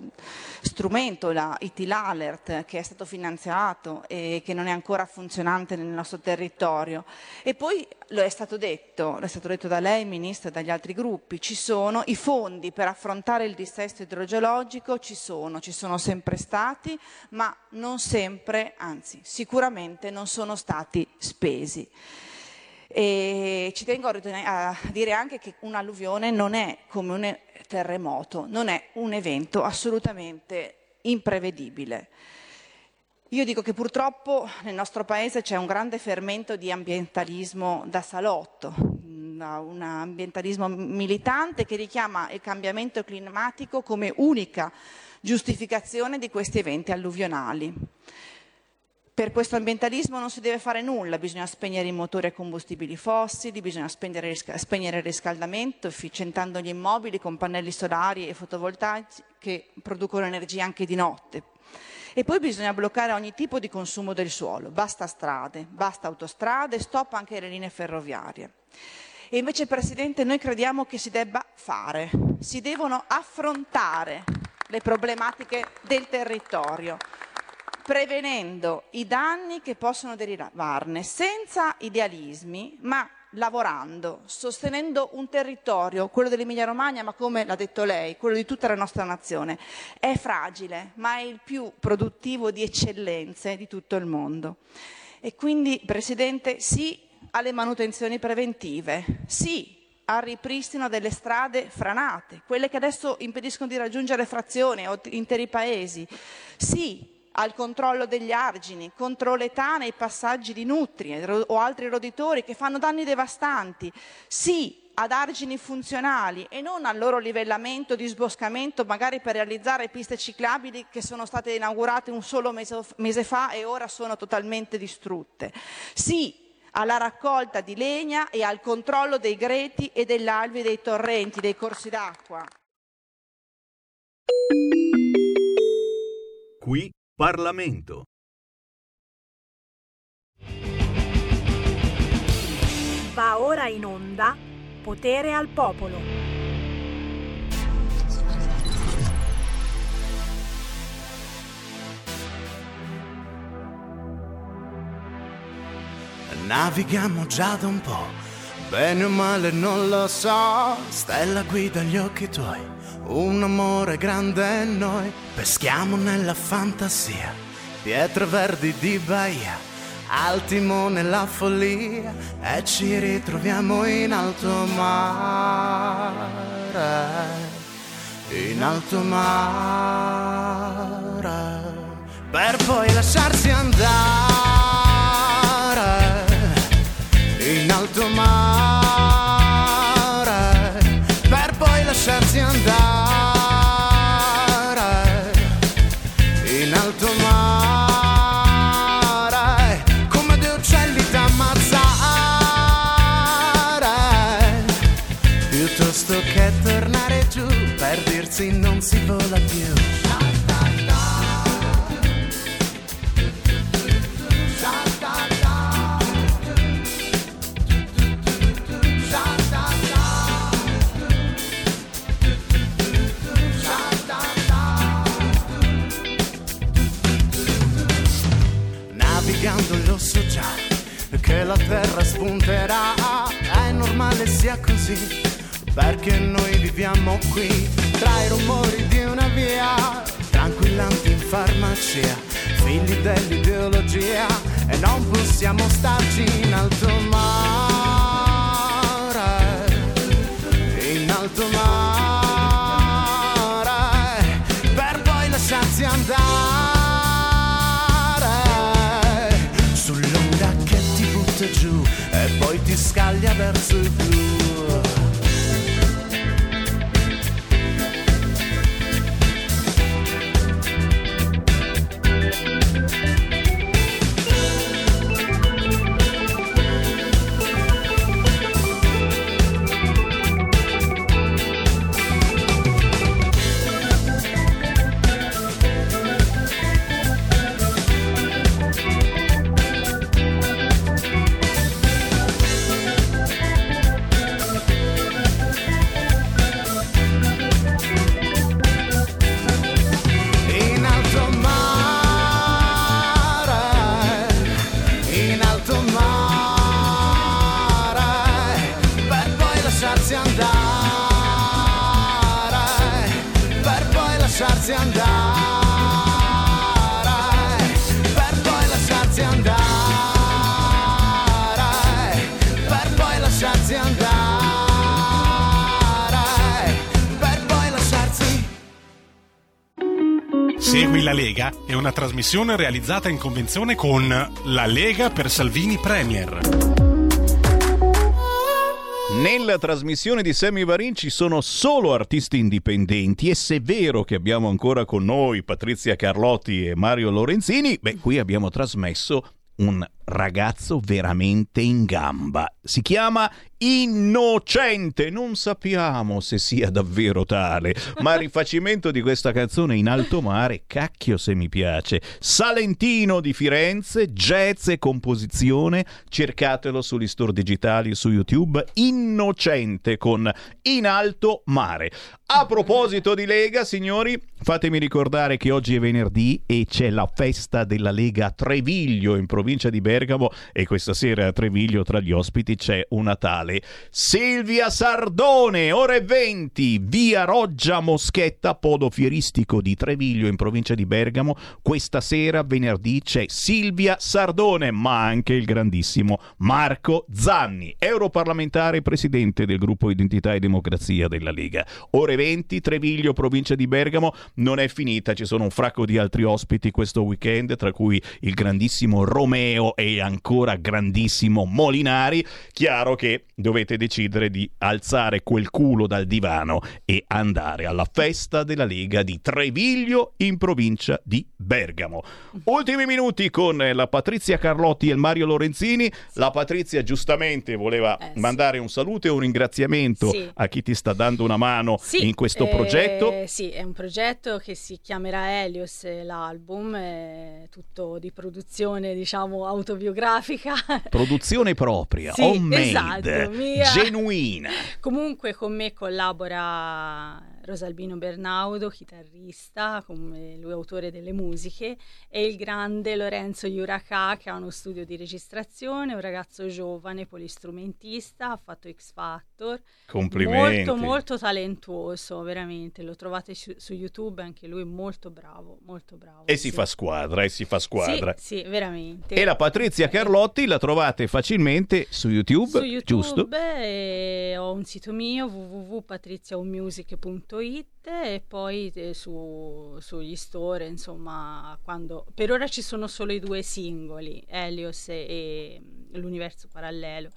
strumento, la IT Alert, che è stato finanziato e che non è ancora funzionante nel nostro territorio. E poi lo è stato detto, lo è stato detto da lei, Ministro, e dagli altri gruppi, ci sono i fondi per affrontare il dissesto idrogeologico, ci sono, ci sono sempre stati, ma non sempre, anzi sicuramente non sono stati spesi. E ci tengo a, dire anche che un'alluvione non è come un terremoto, non è un evento assolutamente imprevedibile. Io dico che purtroppo nel nostro paese c'è un grande fermento di ambientalismo da salotto, un ambientalismo militante che richiama il cambiamento climatico come unica giustificazione di questi eventi alluvionali. Per questo ambientalismo non si deve fare nulla, bisogna spegnere i motori a combustibili fossili, bisogna spegnere, il riscaldamento, efficientando gli immobili con pannelli solari e fotovoltaici che producono energia anche di notte. E poi bisogna bloccare ogni tipo di consumo del suolo, basta strade, basta autostrade, stop anche le linee ferroviarie. E invece, Presidente, noi crediamo che si debba fare, si devono affrontare le problematiche del territorio prevenendo i danni che possono derivarne, senza idealismi, ma lavorando, sostenendo un territorio, quello dell'Emilia Romagna, ma come l'ha detto lei, quello di tutta la nostra nazione, è fragile, ma è il più produttivo di eccellenze di tutto il mondo. E quindi, Presidente, sì alle manutenzioni preventive, sì al ripristino delle strade franate, quelle che adesso impediscono di raggiungere frazioni o interi paesi, sì al controllo degli argini, contro l'età nei passaggi di nutrie ro- o altri roditori che fanno danni devastanti, sì ad argini funzionali e non al loro livellamento, disboscamento, magari per realizzare piste ciclabili che sono state inaugurate un solo mese, mese fa e ora sono totalmente distrutte. Sì alla raccolta di legna e al controllo dei greti e degli alvi dei torrenti, dei corsi d'acqua. Qui Parlamento. Va ora in onda Potere al Popolo. Navighiamo già da un po', bene o male non lo so. Stella guida gli occhi tuoi, un amore grande e noi. Peschiamo nella fantasia, pietre verdi di Bahia, al timone la follia e ci ritroviamo in alto mare. In alto mare, per poi lasciarsi andare in alto mare per poi lasciarsi andare dirsi non si vola più. Navigando lo so già che la terra spunterà, è normale sia così, perché noi viviamo qui tra i rumori di una via, tranquillanti in farmacia, figli dell'ideologia e non possiamo starci in alto mare, in alto mare, per poi lasciarsi andare sull'onda che ti butta giù e poi ti scaglia verso il blu. La Lega è una trasmissione realizzata in convenzione con La Lega per Salvini Premier. Nella trasmissione di Sammy Varin ci sono solo artisti indipendenti e se è vero che abbiamo ancora con noi Patrizia Carlotti e Mario Lorenzini, beh, qui abbiamo trasmesso un ragazzo veramente in gamba. Si chiama Innocente, non sappiamo se sia davvero tale, ma il rifacimento di questa canzone in alto mare, cacchio se mi piace. Salentino di Firenze, jazz e composizione, cercatelo sugli store digitali su YouTube, Innocente con In alto mare. A proposito di Lega, signori, fatemi ricordare che oggi è venerdì e c'è la festa della Lega a Treviglio in provincia di Bergamo e questa sera a Treviglio tra gli ospiti c'è una tale Silvia Sardone, ore 20, via Roggia Moschetta, Podo Fieristico di Treviglio in provincia di Bergamo. Questa sera, venerdì, c'è Silvia Sardone, ma anche il grandissimo Marco Zanni, europarlamentare e presidente del gruppo Identità e Democrazia della Lega. Ore 20, Treviglio, provincia di Bergamo, non è finita, ci sono un fracco di altri ospiti questo weekend, tra cui il grandissimo Romeo ancora grandissimo Molinari. Chiaro che dovete decidere di alzare quel culo dal divano e andare alla festa della Lega di Treviglio in provincia di Bergamo. Ultimi minuti con la Patrizia Carlotti e il Mario Lorenzini. La Patrizia giustamente voleva Eh, sì. mandare un saluto e un ringraziamento Sì. a chi ti sta dando una mano Sì, in questo eh, progetto. Sì, è un progetto che si chiamerà Helios, eh, l'album, è tutto di produzione, diciamo, autobiografica. *laughs* Produzione propria, Sì, homemade, esatto, mia. genuina. Comunque con me collabora Rosalbino Bernaudo, chitarrista, come lui autore delle musiche, e il grande Lorenzo Iuracà che ha uno studio di registrazione, un ragazzo giovane, polistrumentista, ha fatto X Factor. Complimenti. Molto molto talentuoso, veramente, lo trovate su, su YouTube, anche lui molto bravo, molto bravo. E si sì. fa squadra, e si fa squadra. Sì, sì, veramente. E la Patrizia Carlotti la trovate facilmente su YouTube, su YouTube giusto? ho un sito mio www.patriziaumusic.it e poi eh, su, sugli store insomma quando per ora ci sono solo i due singoli Helios e, e l'universo parallelo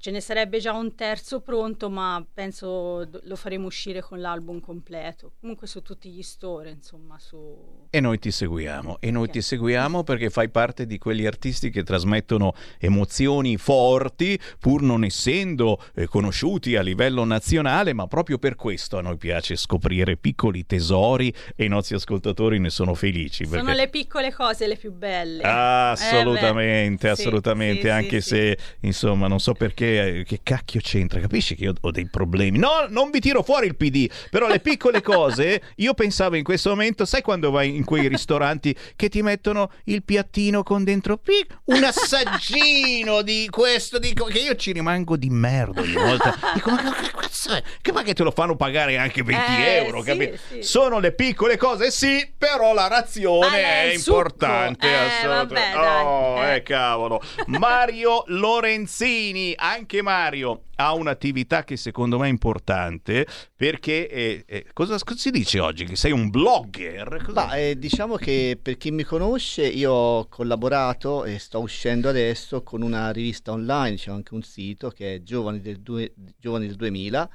ce ne sarebbe già un terzo pronto ma penso lo faremo uscire con l'album completo comunque su tutti gli store insomma su E noi ti seguiamo, e noi ti seguiamo perché fai parte di quegli artisti che trasmettono emozioni forti, pur non essendo eh, conosciuti a livello nazionale, ma proprio per questo a noi piace scoprire piccoli tesori e i nostri ascoltatori ne sono felici. sono perché- le piccole cose le più belle Ah, Eh, assolutamente, sì, assolutamente, sì, sì, anche sì. se insomma non so perché, eh, che cacchio c'entra, capisci che io ho dei problemi. No, non vi tiro fuori il PD, però le piccole *laughs* cose, io pensavo in questo momento, sai quando vai in quei ristoranti che ti mettono il piattino con dentro pic, un assaggino di questo, dico che io ci rimango di merda ogni volta. *laughs* Dico, ma che cazzo è? Che ma che te lo fanno pagare anche 20 Eh, euro, sì, capito? sì. Sono le piccole cose, sì, però la razione Ah, è importante, Eh, assolutamente. vabbè, oh, eh. eh, cavolo. Mario Lorenzini, anche *laughs* Mario ha un'attività che secondo me è importante perché eh, eh, cosa, si dice oggi? Che sei un blogger? Ma eh, diciamo che per chi mi conosce io ho collaborato e sto uscendo adesso con una rivista online, c'è anche un sito che è Giovani del, due- Giovani del 2000,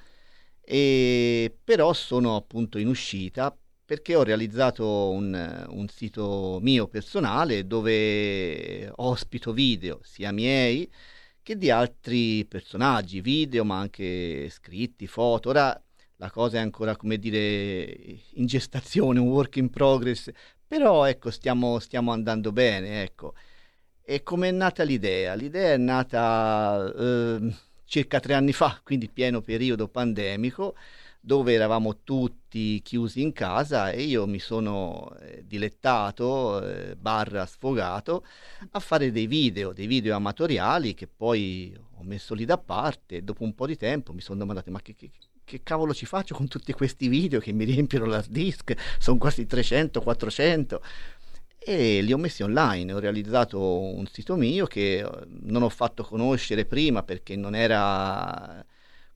e però sono appunto in uscita perché ho realizzato un, un sito mio personale dove ospito video sia miei che di altri personaggi, video ma anche scritti, foto. Ora la cosa è ancora, come dire, in gestazione, un work in progress, però ecco, stiamo, stiamo andando bene, ecco. E come è nata l'idea? L'idea è nata ehm, circa tre anni fa, quindi pieno periodo pandemico, dove eravamo tutti chiusi in casa e io mi sono eh, dilettato, eh, barra sfogato, a fare dei video, dei video amatoriali che poi ho messo lì da parte. Dopo un po' di tempo mi sono domandato, ma che, che- che cavolo ci faccio con tutti questi video che mi riempiono l'hard disk? Sono quasi 300, 400 e li ho messi online. Ho realizzato un sito mio che eh, non ho fatto conoscere prima perché non era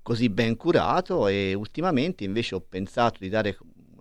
così ben curato e ultimamente invece ho pensato di dare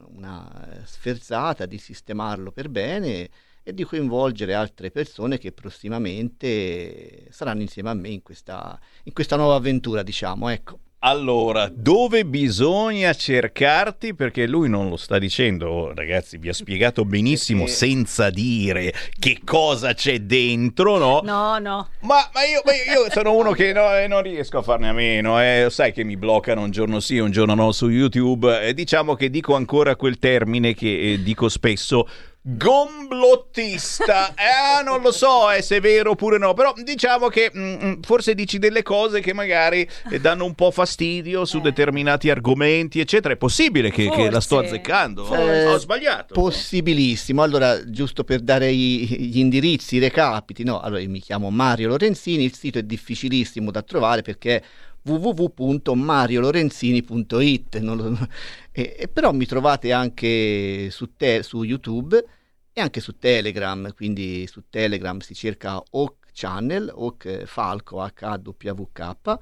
una sferzata, di sistemarlo per bene e di coinvolgere altre persone che prossimamente saranno insieme a me in questa, in questa nuova avventura, diciamo, ecco. Allora, dove bisogna cercarti? Perché lui non lo sta dicendo, oh, ragazzi, vi ha spiegato benissimo Perché- senza dire che cosa c'è dentro, no? No, no. Ma, ma io, ma io sono uno che no, eh, non riesco a farne a meno, eh. sai che mi bloccano un giorno sì, un giorno no su YouTube. E diciamo che dico ancora quel termine che eh, dico spesso. Gomblottista, *laughs* eh, non lo so eh, se è vero oppure no, però diciamo che mm, mm, forse dici delle cose che magari eh, danno un po' fastidio su determinati argomenti, eccetera. È possibile che, che la sto azzeccando? Eh, Ho sbagliato. Possibilissimo. Allora, giusto per dare i- gli indirizzi, i recapiti, no? Allora, io mi chiamo Mario Lorenzini, il sito è difficilissimo da trovare perché è www.mariolorenzini.it lo- e, e però mi trovate anche su, te- su YouTube e anche su Telegram, quindi su Telegram si cerca Oak Channel, Oak Falco HWK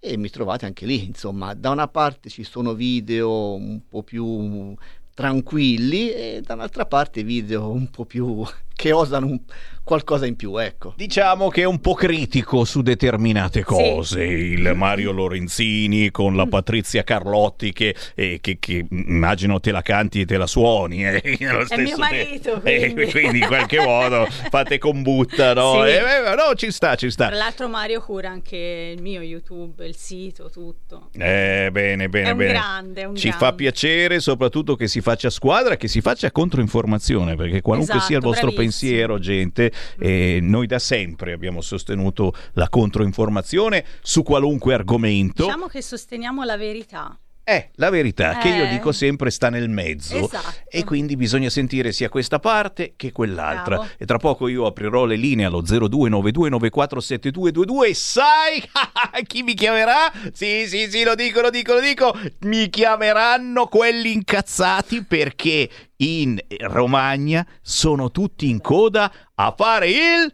e mi trovate anche lì, insomma, da una parte ci sono video un po' più tranquilli e da un'altra parte video un po' più che osano un- qualcosa in più, ecco. Diciamo che è un po' critico su determinate cose. Il Mario Lorenzini con la Patrizia Carlotti che, eh, che- che immagino te la canti e te la suoni. eh, *laughs* allo È mio marito, eh, quindi. *laughs* quindi in qualche modo fate con butta, no? Sì. Eh, eh, no, ci sta, ci sta. Tra l'altro Mario cura anche il mio YouTube, il sito, tutto. Eh, bene, bene, È un bene. grande, è un Ci grande. fa piacere soprattutto che si faccia squadra, che si faccia controinformazione, perché qualunque Esatto, sia il vostro bravissimo. Pensiero, gente, eh, noi da sempre abbiamo sostenuto la controinformazione su qualunque argomento. Diciamo che sosteniamo la verità. Eh, la verità che io Eh. dico sempre sta nel mezzo Esatto. e quindi bisogna sentire sia questa parte che quell'altra. Bravo. E tra poco io aprirò le linee allo 0292947222 e sai *laughs* chi mi chiamerà? Sì, sì, sì, lo dico, lo dico, lo dico. Mi chiameranno quelli incazzati perché in Romagna sono tutti in coda a fare il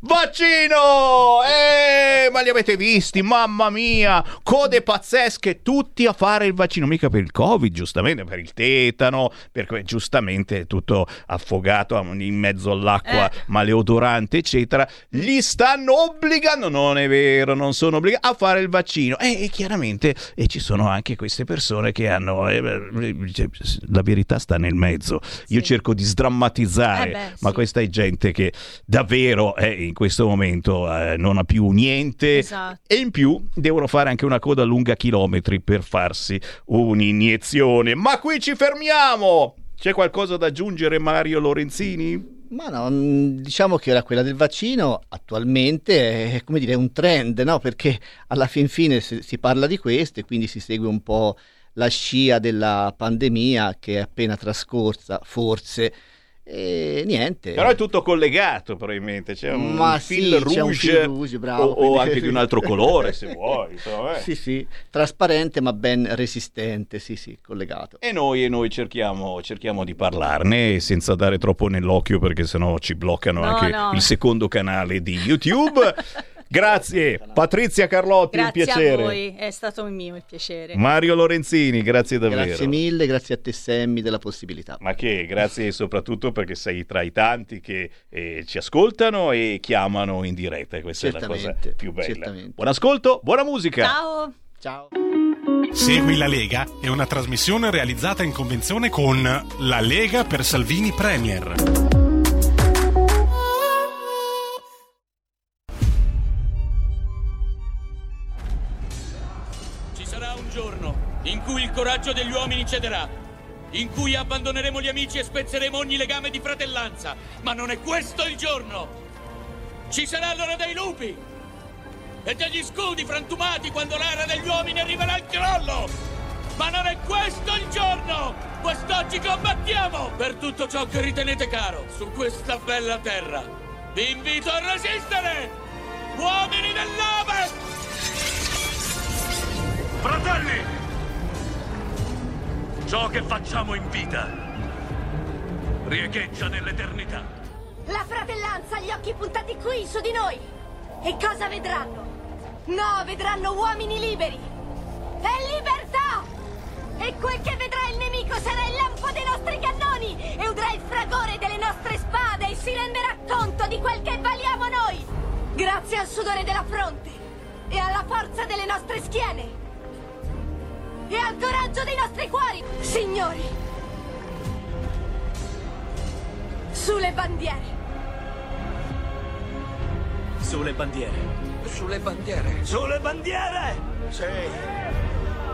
Vaccino! Eh, ma li avete visti? Mamma mia! Code pazzesche, tutti a fare il vaccino. Mica per il Covid, giustamente, per il tetano, perché giustamente è tutto affogato in mezzo all'acqua maleodorante, eccetera. Li stanno obbligando, non è vero, non sono obbligati a fare il vaccino. E, e chiaramente e ci sono anche queste persone che hanno... eh, cioè, la verità sta nel mezzo. Io cerco di sdrammatizzare, Eh beh, ma sì. questa è gente che davvero eh, in questo momento eh, non ha più niente Esatto. e in più devono fare anche una coda lunga chilometri per farsi un'iniezione. Ma qui ci fermiamo! C'è qualcosa da aggiungere Mario Lorenzini? Ma no, mm, diciamo che ora quella del vaccino attualmente è come dire un trend, no? Perché alla fin fine si, si parla di questo e quindi si segue un po' la scia della pandemia che è appena trascorsa, forse. E niente. Però è tutto collegato probabilmente, c'è un Ma fil sì, c'è un rouge, fil rouge, bravo, o, o anche di un altro *laughs* colore se vuoi. insomma, eh. Sì, sì, trasparente ma ben resistente, sì, sì, collegato. E noi, e noi cerchiamo, cerchiamo di parlarne senza dare troppo nell'occhio perché sennò ci bloccano No, anche no. il secondo canale di YouTube. *laughs* Grazie Patrizia Carlotti, Grazie un piacere. a voi, è stato mio il piacere. Mario Lorenzini, grazie davvero. Grazie mille, grazie a te Sammy della possibilità. Ma che grazie soprattutto perché sei tra i tanti che eh, ci ascoltano e chiamano in diretta. e Questa è la cosa Certamente, più bella. certamente. Buon ascolto, buona musica. Ciao! Ciao! Segui la Lega è una trasmissione realizzata in convenzione con La Lega per Salvini Premier. In cui il coraggio degli uomini cederà, in cui abbandoneremo gli amici e spezzeremo ogni legame di fratellanza. Ma non è questo il giorno! Ci sarà l'ora dei lupi e degli scudi frantumati quando l'era degli uomini arriverà al crollo! Ma non è questo il giorno! Quest'oggi combattiamo per tutto ciò che ritenete caro su questa bella terra. Vi invito a resistere! Uomini dell'Ovest! Fratelli! Ciò che facciamo in vita riecheggia nell'eternità. La fratellanza ha gli occhi puntati qui, su di noi. E cosa vedranno? No, vedranno uomini liberi. È libertà! E quel che vedrà il nemico sarà il lampo dei nostri cannoni e udrà il fragore delle nostre spade e si renderà conto di quel che valiamo noi! Grazie al sudore della fronte e alla forza delle nostre schiene! E al coraggio dei nostri cuori, signori! Sulle bandiere! Sulle bandiere. Sulle bandiere. Sulle bandiere! Sì.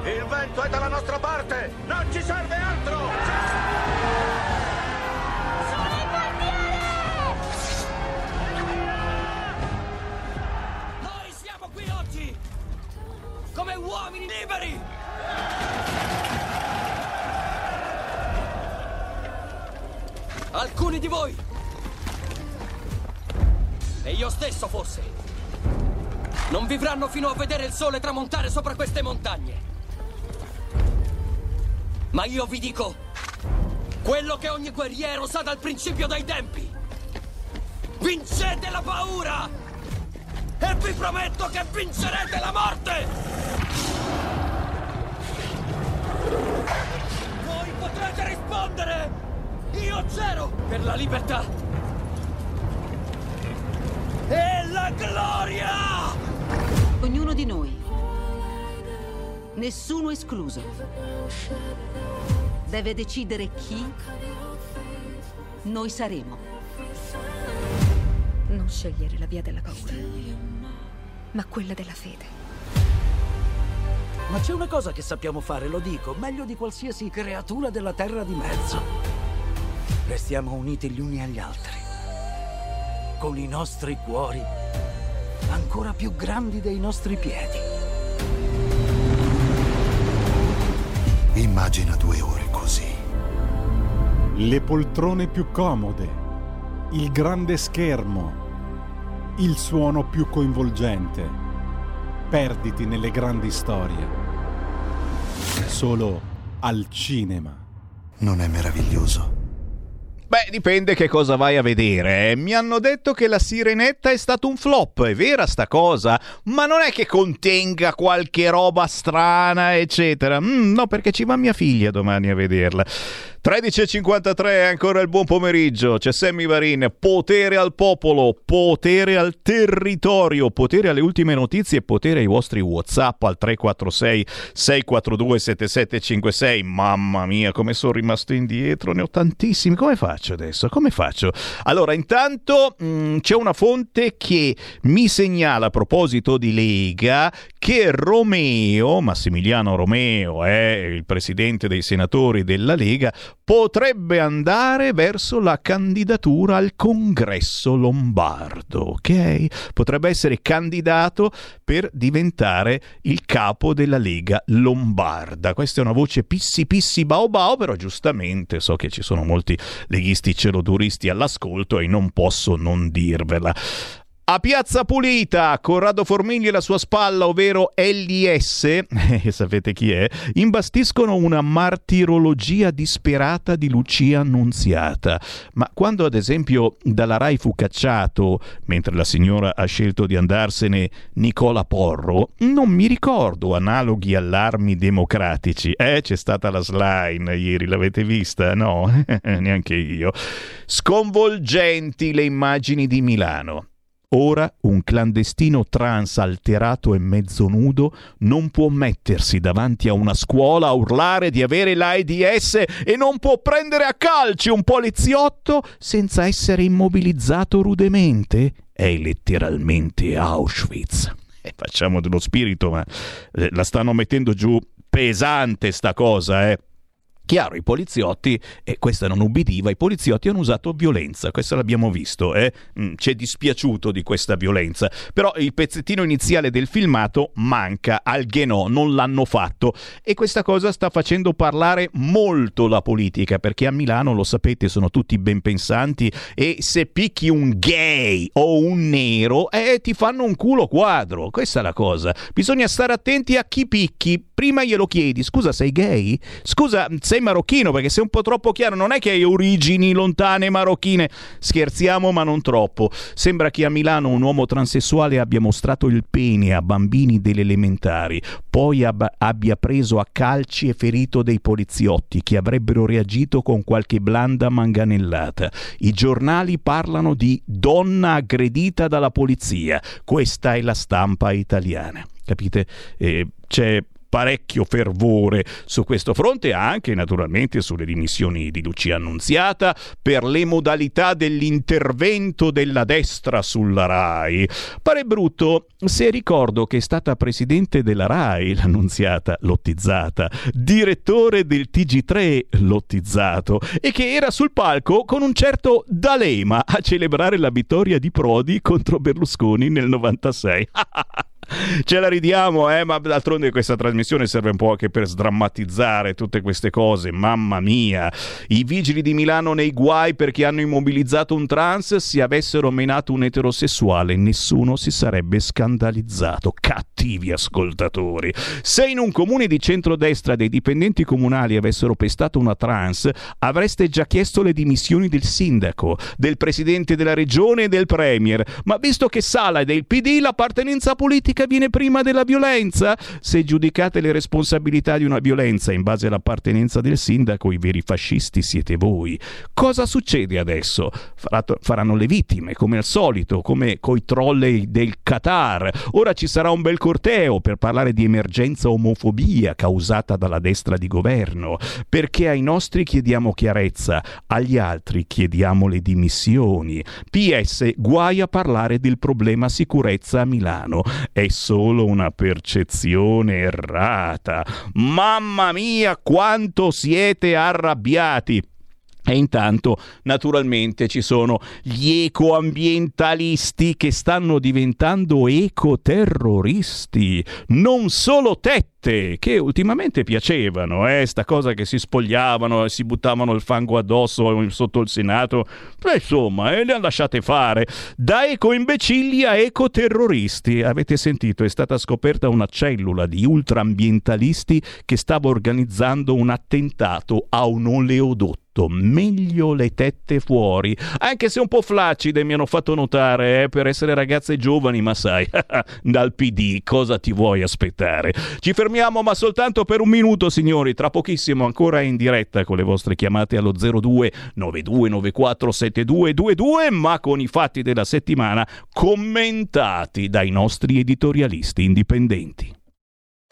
Il vento è dalla nostra parte! Non ci serve altro! Noi come uomini liberi! Alcuni di voi e io stesso forse non vivranno fino a vedere il sole tramontare sopra queste montagne. Ma io vi dico quello che ogni guerriero sa dal principio dei tempi. Vincete la paura! E vi prometto che vincerete la morte! Voi potrete rispondere! Io c'ero per la libertà! E la gloria! Ognuno di noi, nessuno escluso, deve decidere chi noi saremo. Non scegliere la via della paura, ma quella della fede. Ma c'è una cosa che sappiamo fare, lo dico, meglio di qualsiasi creatura della terra di mezzo. Restiamo uniti gli uni agli altri, con i nostri cuori ancora più grandi dei nostri piedi. Immagina due ore così. Le poltrone più comode, il grande schermo, il suono più coinvolgente. Perditi nelle grandi storie. Solo al cinema. Non è meraviglioso? Beh, dipende che cosa vai a vedere. eh. Mi hanno detto che la sirenetta è stato un flop, è vera sta cosa? Ma non è che contenga qualche roba strana, eccetera. Mm, no, perché ci va mia figlia domani a vederla. 13.53 è ancora il buon pomeriggio. C'è Sammy Varin. Potere al popolo, potere al territorio, potere alle ultime notizie, potere ai vostri WhatsApp al 346 642 7756. Mamma mia, come sono rimasto indietro, ne ho tantissimi. Come faccio adesso? Come faccio? Allora, intanto mm, c'è una fonte che mi segnala a proposito di Lega che Romeo, Massimiliano Romeo, è il presidente dei senatori della Lega, potrebbe andare verso la candidatura al congresso lombardo, ok? Potrebbe essere candidato per diventare il capo della Lega lombarda. Questa è una voce pissi pissi bao bao, però giustamente so che ci sono molti leghisti celoduristi all'ascolto e non posso non dirvela. A Piazza Pulita, Corrado Formigli e la sua spalla, ovvero LIS, *laughs* e sapete chi è, imbastiscono una martirologia disperata di Lucia Annunziata. Ma quando ad esempio dalla Rai fu cacciato, mentre la signora ha scelto di andarsene, Nicola Porro, non mi ricordo analoghi allarmi democratici. Eh, c'è stata la slime ieri, l'avete vista? No, *laughs* neanche io. Sconvolgenti le immagini di Milano. Ora un clandestino trans alterato e mezzo nudo non può mettersi davanti a una scuola a urlare di avere l'AIDS e non può prendere a calci un poliziotto senza essere immobilizzato rudemente. È letteralmente Auschwitz. E facciamo dello spirito, ma eh, la stanno mettendo giù pesante sta cosa, eh. Chiaro, i poliziotti, e questa non ubbidiva, i poliziotti hanno usato violenza, questo l'abbiamo visto, eh? Mm, c'è dispiaciuto di questa violenza, però il pezzettino iniziale del filmato manca, al no, non l'hanno fatto. E questa cosa sta facendo parlare molto la politica, perché a Milano, lo sapete, sono tutti ben pensanti e se picchi un gay o un nero, eh, ti fanno un culo quadro, questa è la cosa, bisogna stare attenti a chi picchi, prima glielo chiedi, scusa sei gay? Scusa sei sei marocchino, perché sei un po' troppo chiaro, non è che hai origini lontane marocchine. Scherziamo, ma non troppo. Sembra che a Milano un uomo transessuale abbia mostrato il pene a bambini delle elementari, poi ab- abbia preso a calci e ferito dei poliziotti che avrebbero reagito con qualche blanda manganellata. I giornali parlano di donna aggredita dalla polizia. Questa è la stampa italiana. Capite? Eh, c'è parecchio fervore su questo fronte, anche naturalmente sulle dimissioni di Lucia Annunziata, per le modalità dell'intervento della destra sulla RAI. Pare brutto se ricordo che è stata presidente della RAI, l'Annunziata lottizzata, direttore del TG3 lottizzato e che era sul palco con un certo D'Alema a celebrare la vittoria di Prodi contro Berlusconi nel 96. *laughs* *laughs* Ce la ridiamo, eh, ma d'altronde questa trasmissione serve un po' anche per sdrammatizzare tutte queste cose. Mamma mia, i vigili di Milano nei guai perché hanno immobilizzato un trans, se avessero menato un eterosessuale nessuno si sarebbe scandalizzato. Cattivi ascoltatori. Se in un comune di centrodestra dei dipendenti comunali avessero pestato una trans, avreste già chiesto le dimissioni del sindaco, del presidente della regione e del premier. Ma visto che Sala è del PD, l'appartenenza politica viene prima della violenza? Se giudicate le responsabilità di una violenza in base all'appartenenza del sindaco, i veri fascisti siete voi. Cosa succede adesso? Faranno le vittime, come al solito, come coi trolley del Qatar. Ora ci sarà un bel corteo per parlare di emergenza omofobia causata dalla destra di governo, perché ai nostri chiediamo chiarezza, agli altri chiediamo le dimissioni. PS, guai a parlare del problema sicurezza a Milano. È solo una percezione errata. Mamma mia, quanto siete arrabbiati! E intanto, naturalmente, ci sono gli ecoambientalisti che stanno diventando ecoterroristi. Non solo tette, che ultimamente piacevano, eh, sta cosa che si spogliavano e si buttavano il fango addosso sotto il Senato. Beh, insomma, eh, le hanno lasciate fare. Da ecoimbecilli a ecoterroristi. Avete sentito, è stata scoperta una cellula di ultraambientalisti che stava organizzando un attentato a un oleodotto meglio le tette fuori, anche se un po' flaccide mi hanno fatto notare, eh, per essere ragazze giovani, ma sai, *laughs* dal PD cosa ti vuoi aspettare? Ci fermiamo ma soltanto per un minuto signori, tra pochissimo ancora in diretta con le vostre chiamate allo 02 9294 7222, ma con i fatti della settimana commentati dai nostri editorialisti indipendenti.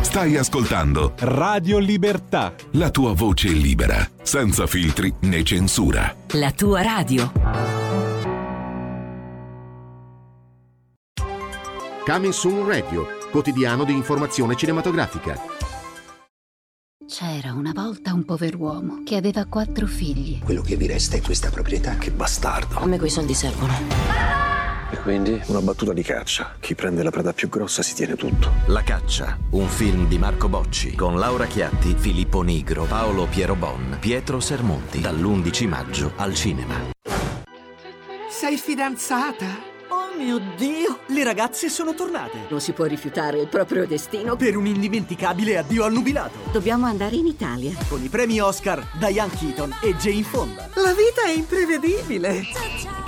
Stai ascoltando Radio Libertà. La tua voce libera, senza filtri né censura. La tua radio. Coming Soon Radio, quotidiano di informazione cinematografica. C'era una volta un pover'uomo che aveva quattro figli. Quello che vi resta è questa proprietà. Che bastardo. A me quei soldi servono. E quindi una battuta di caccia. Chi prende la preda più grossa si tiene tutto. La caccia, un film di Marco Bocci con Laura Chiatti, Filippo Nigro, Paolo Piero Bon, Pietro Sermonti, dall'11 maggio al cinema. Sei fidanzata? Oh mio Dio, le ragazze sono tornate. Non si può rifiutare il proprio destino. Per un indimenticabile addio al nubilato. Dobbiamo andare in Italia. Con i premi Oscar, Diane Keaton e Jane Fonda. La vita è imprevedibile.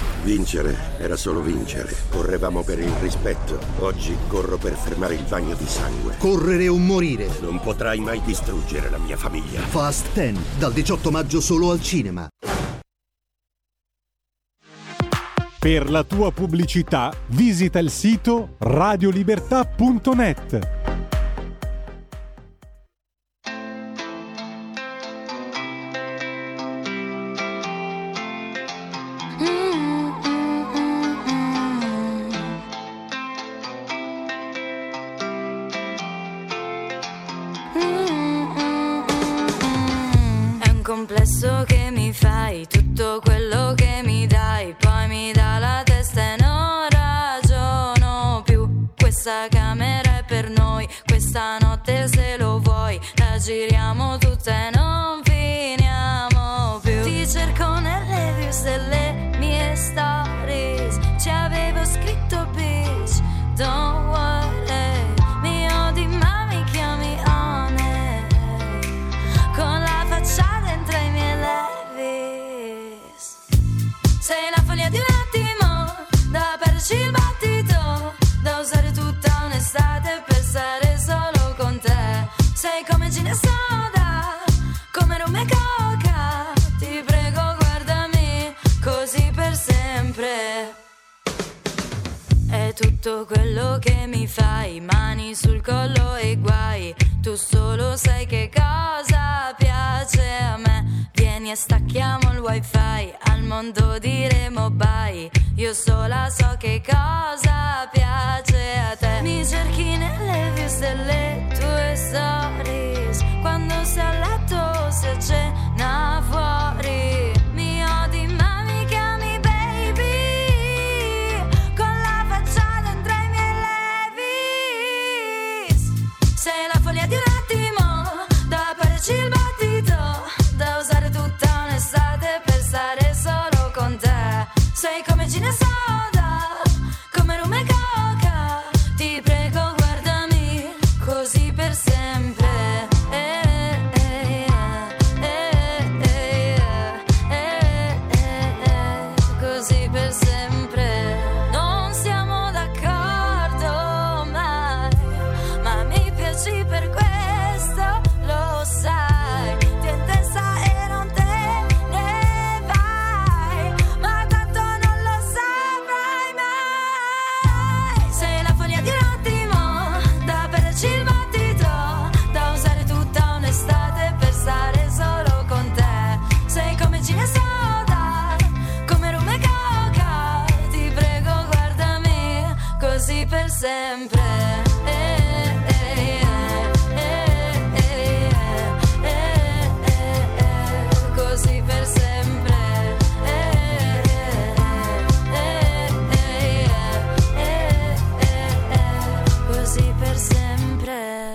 Vincere era solo vincere. Correvamo per il rispetto. Oggi corro per fermare il bagno di sangue. Correre o morire. Non potrai mai distruggere la mia famiglia. Fast 10, dal 18 maggio solo al cinema. Per la tua pubblicità visita il sito radiolibertà.net. sempre.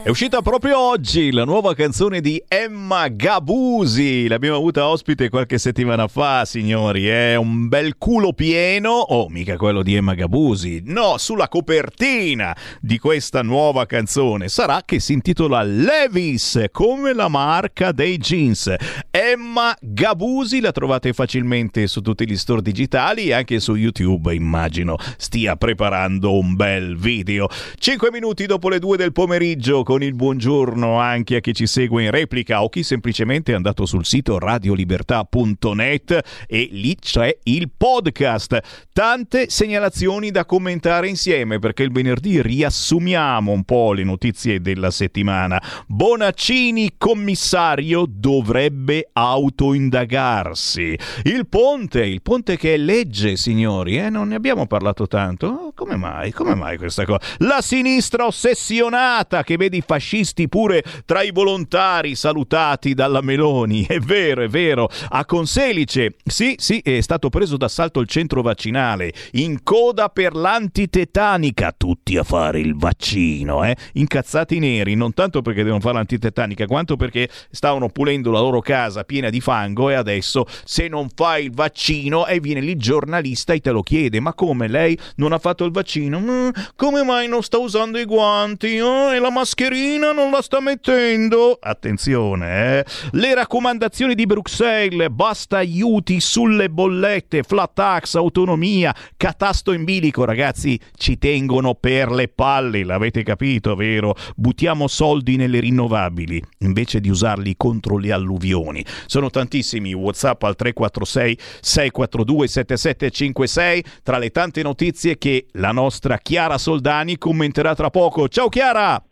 È uscita proprio oggi la nuova canzone di Emma Gabusi. L'abbiamo avuta ospite qualche settimana fa, signori. È un bel culo pieno. Oh, mica quello di Emma Gabusi. No, sulla copertina di questa nuova canzone sarà che si intitola Levis, come la marca dei jeans. Emma Gabusi la trovate facilmente su tutti gli store digitali e anche su YouTube, immagino. Stia preparando un bel video. 5 minuti dopo le 2 del pomeriggio con il buongiorno anche a chi ci segue in replica o chi semplicemente è andato sul sito radiolibertà.net e lì c'è il podcast. Tante segnalazioni da commentare insieme perché il venerdì riassumiamo un po' le notizie della settimana. Bonaccini commissario dovrebbe autoindagarsi. Il ponte, il ponte che è legge, signori, eh? non ne abbiamo parlato tanto. Come mai? Come mai questa cosa? La sinistra ossessionata che vede i fascisti pure tra i volontari salutati dalla Meloni. È vero, è vero. A Conselice, sì, sì, è stato preso d'assalto il centro vaccinale. In coda per l'antitetanica. Tutti a fare il vaccino, eh? Incazzati neri, non tanto perché devono fare l'antitetanica, quanto perché stavano pulendo la loro casa piena di fango e adesso se non fai il vaccino e viene lì il giornalista e te lo chiede ma come lei non ha fatto il vaccino mm, come mai non sta usando i guanti oh, e la mascherina non la sta mettendo attenzione eh? le raccomandazioni di Bruxelles basta aiuti sulle bollette flat tax autonomia catasto in bilico ragazzi ci tengono per le palle l'avete capito vero buttiamo soldi nelle rinnovabili invece di usarli contro le alluvioni sono tantissimi whatsapp al 346 642 7756 tra le tante notizie che la nostra Chiara Soldani commenterà tra poco. Ciao Chiara!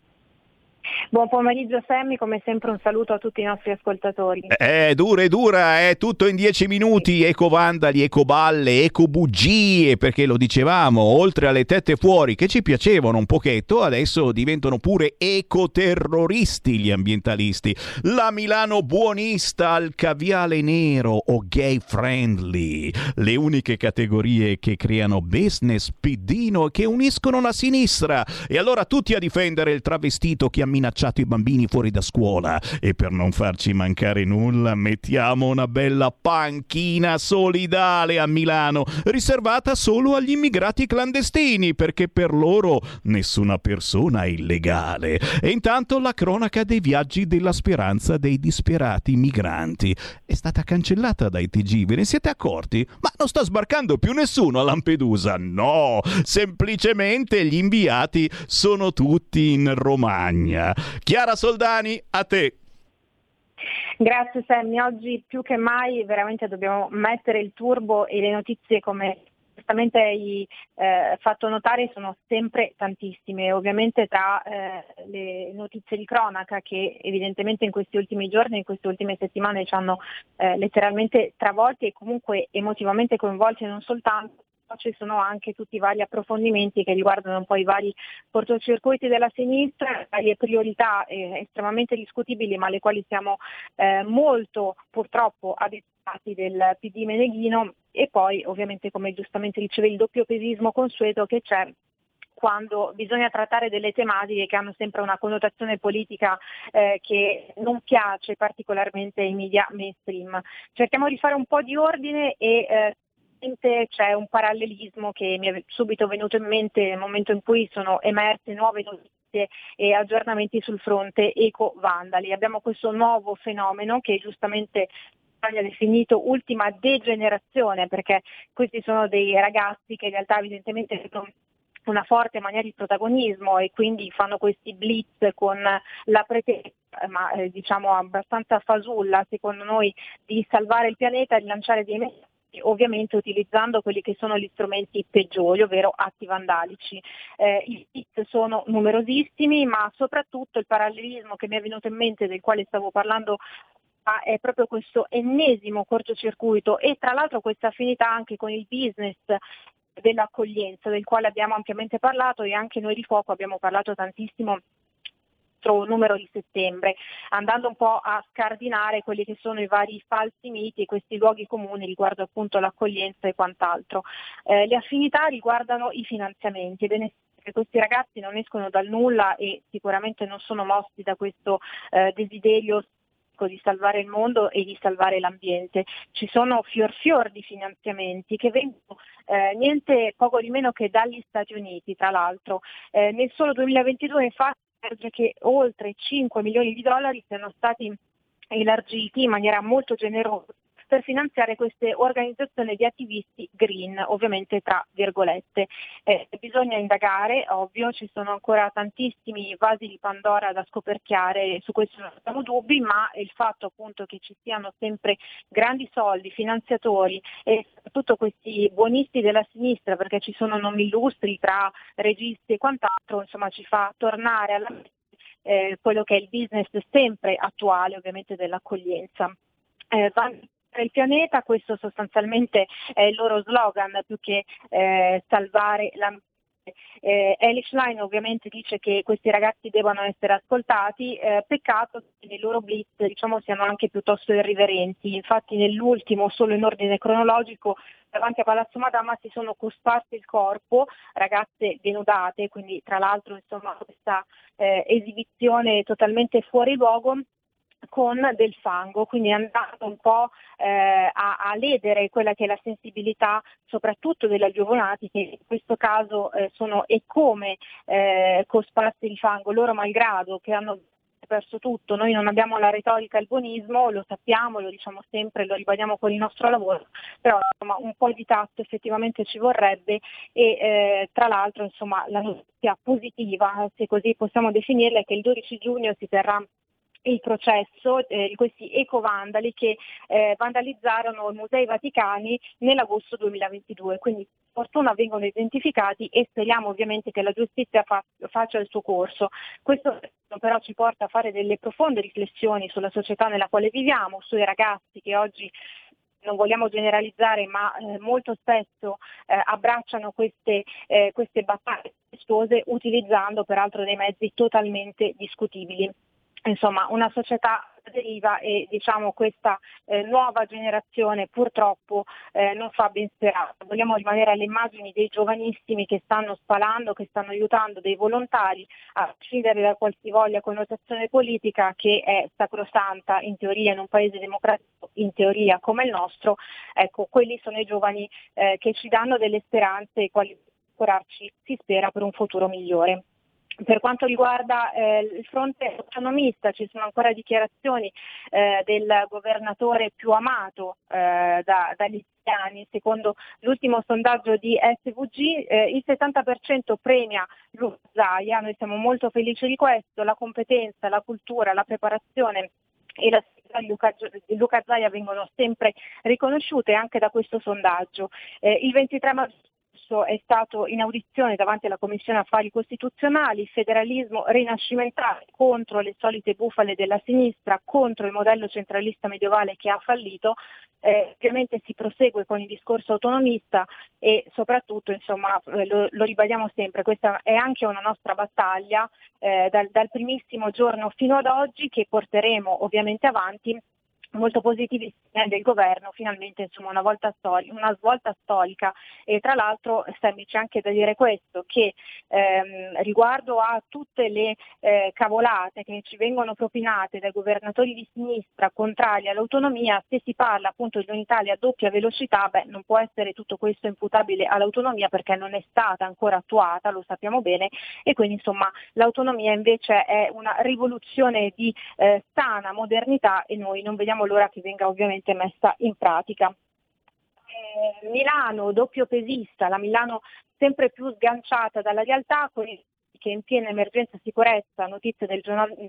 Buon pomeriggio Sammy, come sempre un saluto a tutti i nostri ascoltatori. È dura, è dura, è tutto in dieci minuti, eco vandali, eco balle, eco bugie, perché lo dicevamo, oltre alle tette fuori che ci piacevano un pochetto, adesso diventano pure ecoterroristi gli ambientalisti. La Milano buonista al caviale nero o gay friendly, le uniche categorie che creano business piddino e che uniscono la sinistra. E allora tutti a difendere il travestito che ha minacciato i bambini fuori da scuola e per non farci mancare nulla mettiamo una bella panchina solidale a Milano, riservata solo agli immigrati clandestini perché per loro nessuna persona è illegale. E intanto la cronaca dei viaggi della speranza dei disperati migranti è stata cancellata dai TG, ve ne siete accorti? Ma non sta sbarcando più nessuno a Lampedusa, no, semplicemente gli inviati sono tutti in Romagna. Chiara Soldani, a te. Grazie Sammy, oggi più che mai veramente dobbiamo mettere il turbo e le notizie come giustamente hai eh, fatto notare sono sempre tantissime, ovviamente tra eh, le notizie di cronaca che evidentemente in questi ultimi giorni, in queste ultime settimane ci hanno eh, letteralmente travolti e comunque emotivamente coinvolti non soltanto ci sono anche tutti i vari approfondimenti che riguardano un po' i vari cortocircuiti della sinistra, varie priorità eh, estremamente discutibili ma alle quali siamo eh, molto purtroppo abituati del PD Meneghino e poi ovviamente come giustamente diceva il doppio pesismo consueto che c'è quando bisogna trattare delle tematiche che hanno sempre una connotazione politica eh, che non piace particolarmente ai media mainstream. Cerchiamo di fare un po' di ordine e eh, c'è un parallelismo che mi è subito venuto in mente nel momento in cui sono emerse nuove notizie e aggiornamenti sul fronte eco-vandali. Abbiamo questo nuovo fenomeno che giustamente ha definito ultima degenerazione perché questi sono dei ragazzi che in realtà evidentemente hanno una forte maniera di protagonismo e quindi fanno questi blitz con la pretesa ma eh, diciamo abbastanza fasulla secondo noi di salvare il pianeta, di lanciare dei messaggi ovviamente utilizzando quelli che sono gli strumenti peggiori, ovvero atti vandalici. Eh, I hit sono numerosissimi, ma soprattutto il parallelismo che mi è venuto in mente, del quale stavo parlando è proprio questo ennesimo cortocircuito e tra l'altro questa affinità anche con il business dell'accoglienza del quale abbiamo ampiamente parlato e anche noi di Fuoco abbiamo parlato tantissimo nostro numero di settembre, andando un po' a scardinare quelli che sono i vari falsi miti e questi luoghi comuni riguardo appunto l'accoglienza e quant'altro. Eh, le affinità riguardano i finanziamenti. Bene, questi ragazzi non escono dal nulla e sicuramente non sono mossi da questo eh, desiderio di salvare il mondo e di salvare l'ambiente. Ci sono fior fior di finanziamenti che vengono eh, niente poco di meno che dagli Stati Uniti, tra l'altro. Eh, nel solo 2022 infatti emerge che oltre 5 milioni di dollari siano stati elargiti in maniera molto generosa per finanziare queste organizzazioni di attivisti green, ovviamente tra virgolette. Eh, bisogna indagare, ovvio, ci sono ancora tantissimi vasi di Pandora da scoperchiare, su questo non abbiamo dubbi, ma il fatto appunto che ci siano sempre grandi soldi, finanziatori e soprattutto questi buonisti della sinistra, perché ci sono nomi illustri tra registi e quant'altro, insomma ci fa tornare alla eh, quello che è il business sempre attuale ovviamente dell'accoglienza. Eh, il pianeta, questo sostanzialmente è il loro slogan più che eh, salvare l'ambiente Eh, Elish Line ovviamente dice che questi ragazzi devono essere ascoltati, eh, peccato che nei loro blitz diciamo, siano anche piuttosto irriverenti, infatti nell'ultimo, solo in ordine cronologico, davanti a Palazzo Madama si sono cosparse il corpo, ragazze denudate, quindi tra l'altro insomma, questa eh, esibizione totalmente fuori luogo con del fango, quindi andando un po' eh, a, a, ledere quella che è la sensibilità soprattutto della giovanati che in questo caso eh, sono e come eh, cosparsi di fango, loro malgrado che hanno perso tutto, noi non abbiamo la retorica il buonismo, lo sappiamo, lo diciamo sempre, lo ribadiamo con il nostro lavoro, però insomma, un po' di tatto effettivamente ci vorrebbe e eh, tra l'altro insomma, la notizia positiva, se così possiamo definirla, è che il 12 giugno si terrà il processo eh, di questi ecovandali che eh, vandalizzarono i musei vaticani nell'agosto 2022. Quindi fortuna vengono identificati e speriamo ovviamente che la giustizia fa, faccia il suo corso. Questo però ci porta a fare delle profonde riflessioni sulla società nella quale viviamo, sui ragazzi che oggi non vogliamo generalizzare, ma eh, molto spesso eh, abbracciano queste, eh, queste battaglie utilizzando peraltro dei mezzi totalmente discutibili insomma una società deriva e diciamo questa eh, nuova generazione purtroppo eh, non fa ben sperare. Vogliamo rimanere alle immagini dei giovanissimi che stanno spalando, che stanno aiutando dei volontari a scindere da qualsivoglia connotazione politica che è sacrosanta in teoria in un paese democratico, in teoria come il nostro. Ecco, quelli sono i giovani eh, che ci danno delle speranze e quali curarci si spera per un futuro migliore. Per quanto riguarda eh, il fronte autonomista ci sono ancora dichiarazioni eh, del governatore più amato eh, da, dagli italiani, secondo l'ultimo sondaggio di SVG eh, il 70% premia Luca Zaia, noi siamo molto felici di questo, la competenza, la cultura, la preparazione e la di Luca, Luca Zaia vengono sempre riconosciute anche da questo sondaggio. Eh, il 23 maggio scorso è stato in audizione davanti alla Commissione Affari Costituzionali, federalismo rinascimentale contro le solite bufale della sinistra, contro il modello centralista medievale che ha fallito, eh, ovviamente si prosegue con il discorso autonomista e soprattutto insomma, eh, lo, lo, ribadiamo sempre, questa è anche una nostra battaglia eh, dal, dal primissimo giorno fino ad oggi che porteremo ovviamente avanti molto positivi del governo, finalmente insomma, una, volta stori- una svolta storica. E tra l'altro c'è anche da dire questo, che ehm, riguardo a tutte le eh, cavolate che ci vengono propinate dai governatori di sinistra contrari all'autonomia, se si parla appunto di un'Italia a doppia velocità, beh, non può essere tutto questo imputabile all'autonomia perché non è stata ancora attuata, lo sappiamo bene, e quindi insomma l'autonomia invece è una rivoluzione di eh, sana modernità e noi non vediamo l'ora che venga ovviamente messa in pratica. Eh, Milano, doppio pesista, la Milano sempre più sganciata dalla realtà con che in piena emergenza sicurezza, notizie del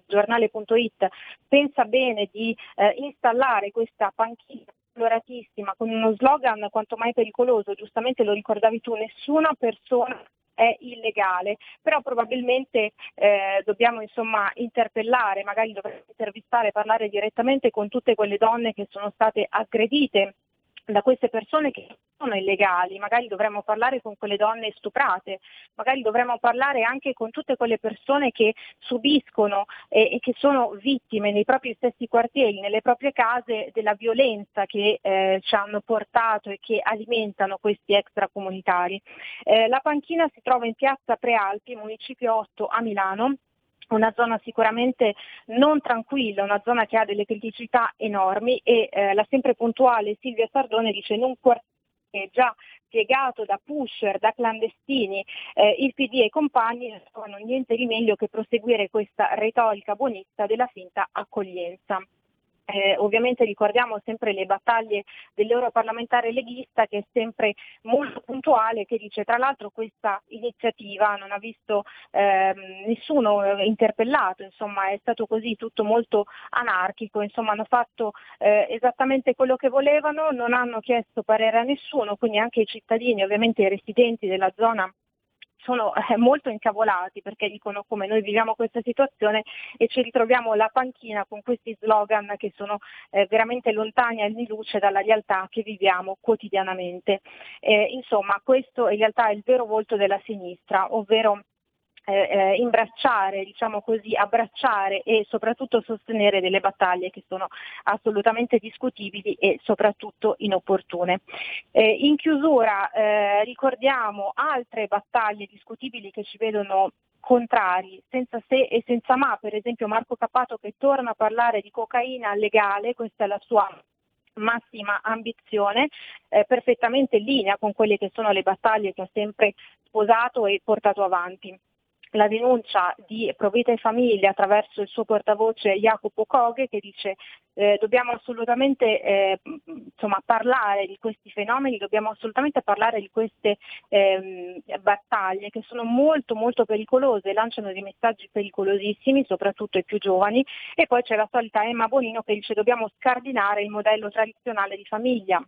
giornale.it, pensa bene di eh, installare questa panchina coloratissima con uno slogan quanto mai pericoloso, giustamente lo ricordavi tu, nessuna persona è illegale, però probabilmente eh, dobbiamo insomma interpellare, magari dovremmo intervistare, parlare direttamente con tutte quelle donne che sono state aggredite da queste persone che sono illegali, magari dovremmo parlare con quelle donne stuprate, magari dovremmo parlare anche con tutte quelle persone che subiscono e, e che sono vittime nei propri stessi quartieri, nelle proprie case della violenza che eh, ci hanno portato e che alimentano questi extracomunitari. Eh, la panchina si trova in piazza Prealpi, municipio 8 a Milano una zona sicuramente non tranquilla, una zona che ha delle criticità enormi e eh, la sempre puntuale Silvia Sardone dice in un quartiere già piegato da pusher, da clandestini, eh, il PD e i compagni non trovano niente di meglio che proseguire questa retorica buonista della finta accoglienza. Eh, ovviamente ricordiamo sempre le battaglie dell'europarlamentare leghista che è sempre molto puntuale, che dice tra l'altro questa iniziativa non ha visto ehm, nessuno interpellato, insomma è stato così tutto molto anarchico, insomma hanno fatto eh, esattamente quello che volevano, non hanno chiesto parere a nessuno, quindi anche i cittadini, ovviamente i residenti della zona sono eh, molto incavolati perché dicono come noi viviamo questa situazione e ci ritroviamo la panchina con questi slogan che sono eh, veramente lontani anni luce dalla realtà che viviamo quotidianamente. Eh, insomma, questo in realtà è il vero volto della sinistra, ovvero eh, imbracciare, diciamo così, abbracciare e soprattutto sostenere delle battaglie che sono assolutamente discutibili e soprattutto inopportune. Eh, in chiusura eh, ricordiamo altre battaglie discutibili che ci vedono contrari, senza se e senza ma, per esempio Marco Capato che torna a parlare di cocaina legale, questa è la sua massima ambizione, eh, perfettamente in linea con quelle che sono le battaglie che ha sempre sposato e portato avanti la denuncia di Provita e Famiglia attraverso il suo portavoce Jacopo Coghe che dice eh, dobbiamo assolutamente eh, insomma, parlare di questi fenomeni, dobbiamo assolutamente parlare di queste eh, battaglie che sono molto molto pericolose, lanciano dei messaggi pericolosissimi, soprattutto ai più giovani. E poi c'è la solita Emma Bonino che dice dobbiamo scardinare il modello tradizionale di famiglia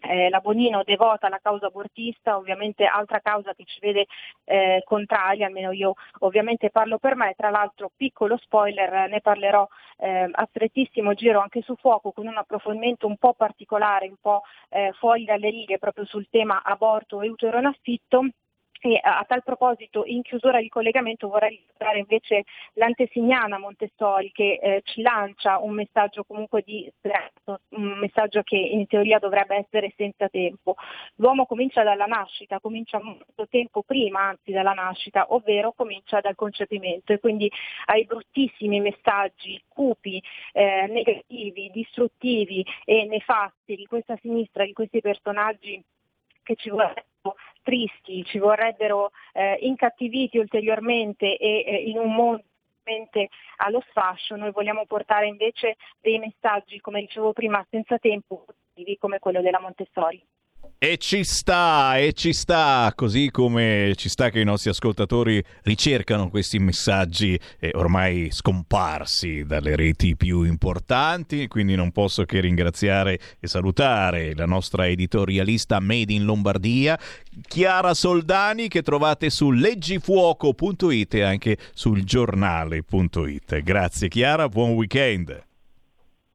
eh, la Bonino devota alla causa abortista, ovviamente altra causa che ci vede eh, contraria, almeno io ovviamente parlo per me, tra l'altro piccolo spoiler, ne parlerò eh, a strettissimo giro anche su fuoco con un approfondimento un po' particolare, un po' eh, fuori dalle righe proprio sul tema aborto e utero in affitto e a tal proposito, in chiusura di collegamento, vorrei ricordare invece l'antesignana Montessori che eh, ci lancia un messaggio comunque di stress, un messaggio che in teoria dovrebbe essere senza tempo. L'uomo comincia dalla nascita, comincia molto tempo prima anzi dalla nascita, ovvero comincia dal concepimento e quindi ai bruttissimi messaggi cupi, eh, negativi, distruttivi e nefasti di questa sinistra, di questi personaggi che ci vorrebbero tristi, ci vorrebbero eh, incattiviti ulteriormente e eh, in un mondo allo sfascio, noi vogliamo portare invece dei messaggi, come dicevo prima, senza tempo, come quello della Montessori. E ci sta, e ci sta, così come ci sta che i nostri ascoltatori ricercano questi messaggi eh, ormai scomparsi dalle reti più importanti, quindi non posso che ringraziare e salutare la nostra editorialista Made in Lombardia, Chiara Soldani, che trovate su leggifuoco.it e anche sul giornale.it. Grazie Chiara, buon weekend.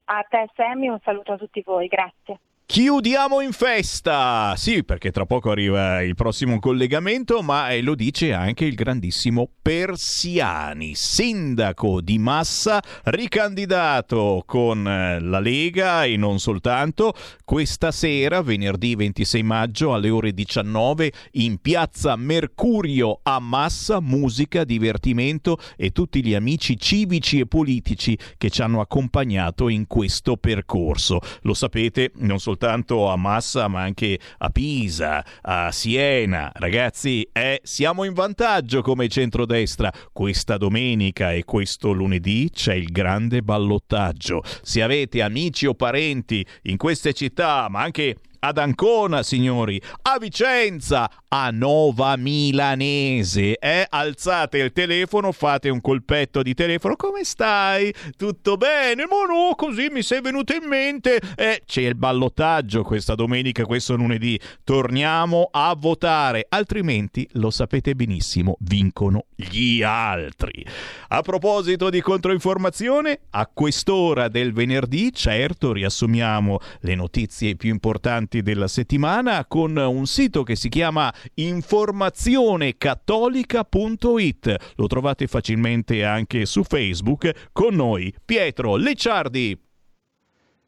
A te Sammy, un saluto a tutti voi, grazie. Chiudiamo in festa! Sì, perché tra poco arriva il prossimo collegamento, ma eh, lo dice anche il grandissimo Persiani, sindaco di Massa, ricandidato con eh, la Lega e non soltanto, questa sera, venerdì 26 maggio alle ore 19, in piazza Mercurio a Massa, musica, divertimento e tutti gli amici civici e politici che ci hanno accompagnato in questo percorso. Lo sapete, non soltanto soltanto a Massa ma anche a Pisa, a Siena. Ragazzi, eh, siamo in vantaggio come centrodestra. Questa domenica e questo lunedì c'è il grande ballottaggio. Se avete amici o parenti in queste città, ma anche ad Ancona, signori, a Vicenza, a Nova Milanese. Eh? Alzate il telefono, fate un colpetto di telefono. Come stai? Tutto bene? Ma no, così mi sei venuto in mente. Eh, c'è il ballottaggio questa domenica, questo lunedì. Torniamo a votare, altrimenti lo sapete benissimo, vincono gli altri. A proposito di controinformazione, a quest'ora del venerdì, certo, riassumiamo le notizie più importanti importanti della settimana con un sito che si chiama informazionecattolica.it. Lo trovate facilmente anche su Facebook con noi, Pietro Lecciardi.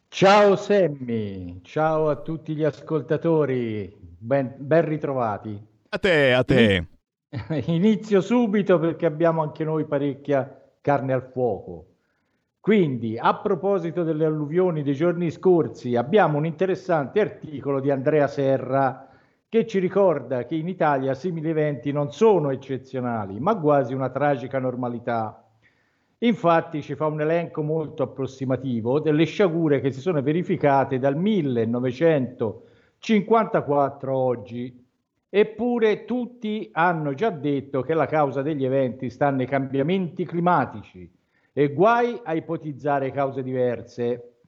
Ciao Semmi, ciao a tutti gli ascoltatori, ben, ben ritrovati. A te, a te. *laughs* Inizio subito perché abbiamo anche noi parecchia carne al fuoco. Quindi, a proposito delle alluvioni dei giorni scorsi, abbiamo un interessante articolo di Andrea Serra che ci ricorda che in Italia simili eventi non sono eccezionali, ma quasi una tragica normalità. Infatti ci fa un elenco molto approssimativo delle sciagure che si sono verificate dal 1954 a oggi. Eppure tutti hanno già detto che la causa degli eventi sta nei cambiamenti climatici e guai a ipotizzare cause diverse.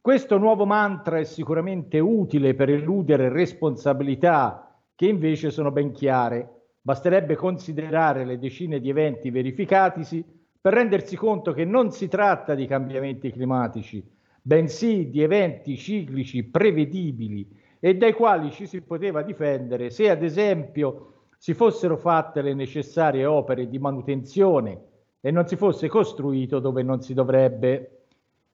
Questo nuovo mantra è sicuramente utile per eludere responsabilità che invece sono ben chiare. Basterebbe considerare le decine di eventi verificatisi per rendersi conto che non si tratta di cambiamenti climatici, bensì di eventi ciclici prevedibili e dai quali ci si poteva difendere se ad esempio si fossero fatte le necessarie opere di manutenzione e non si fosse costruito dove non si dovrebbe.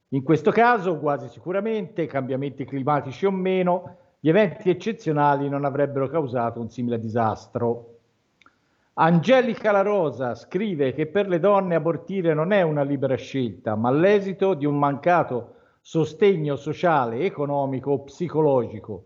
In questo caso, quasi sicuramente, cambiamenti climatici o meno, gli eventi eccezionali non avrebbero causato un simile disastro. Angelica La Rosa scrive che per le donne abortire non è una libera scelta, ma l'esito di un mancato sostegno sociale, economico o psicologico.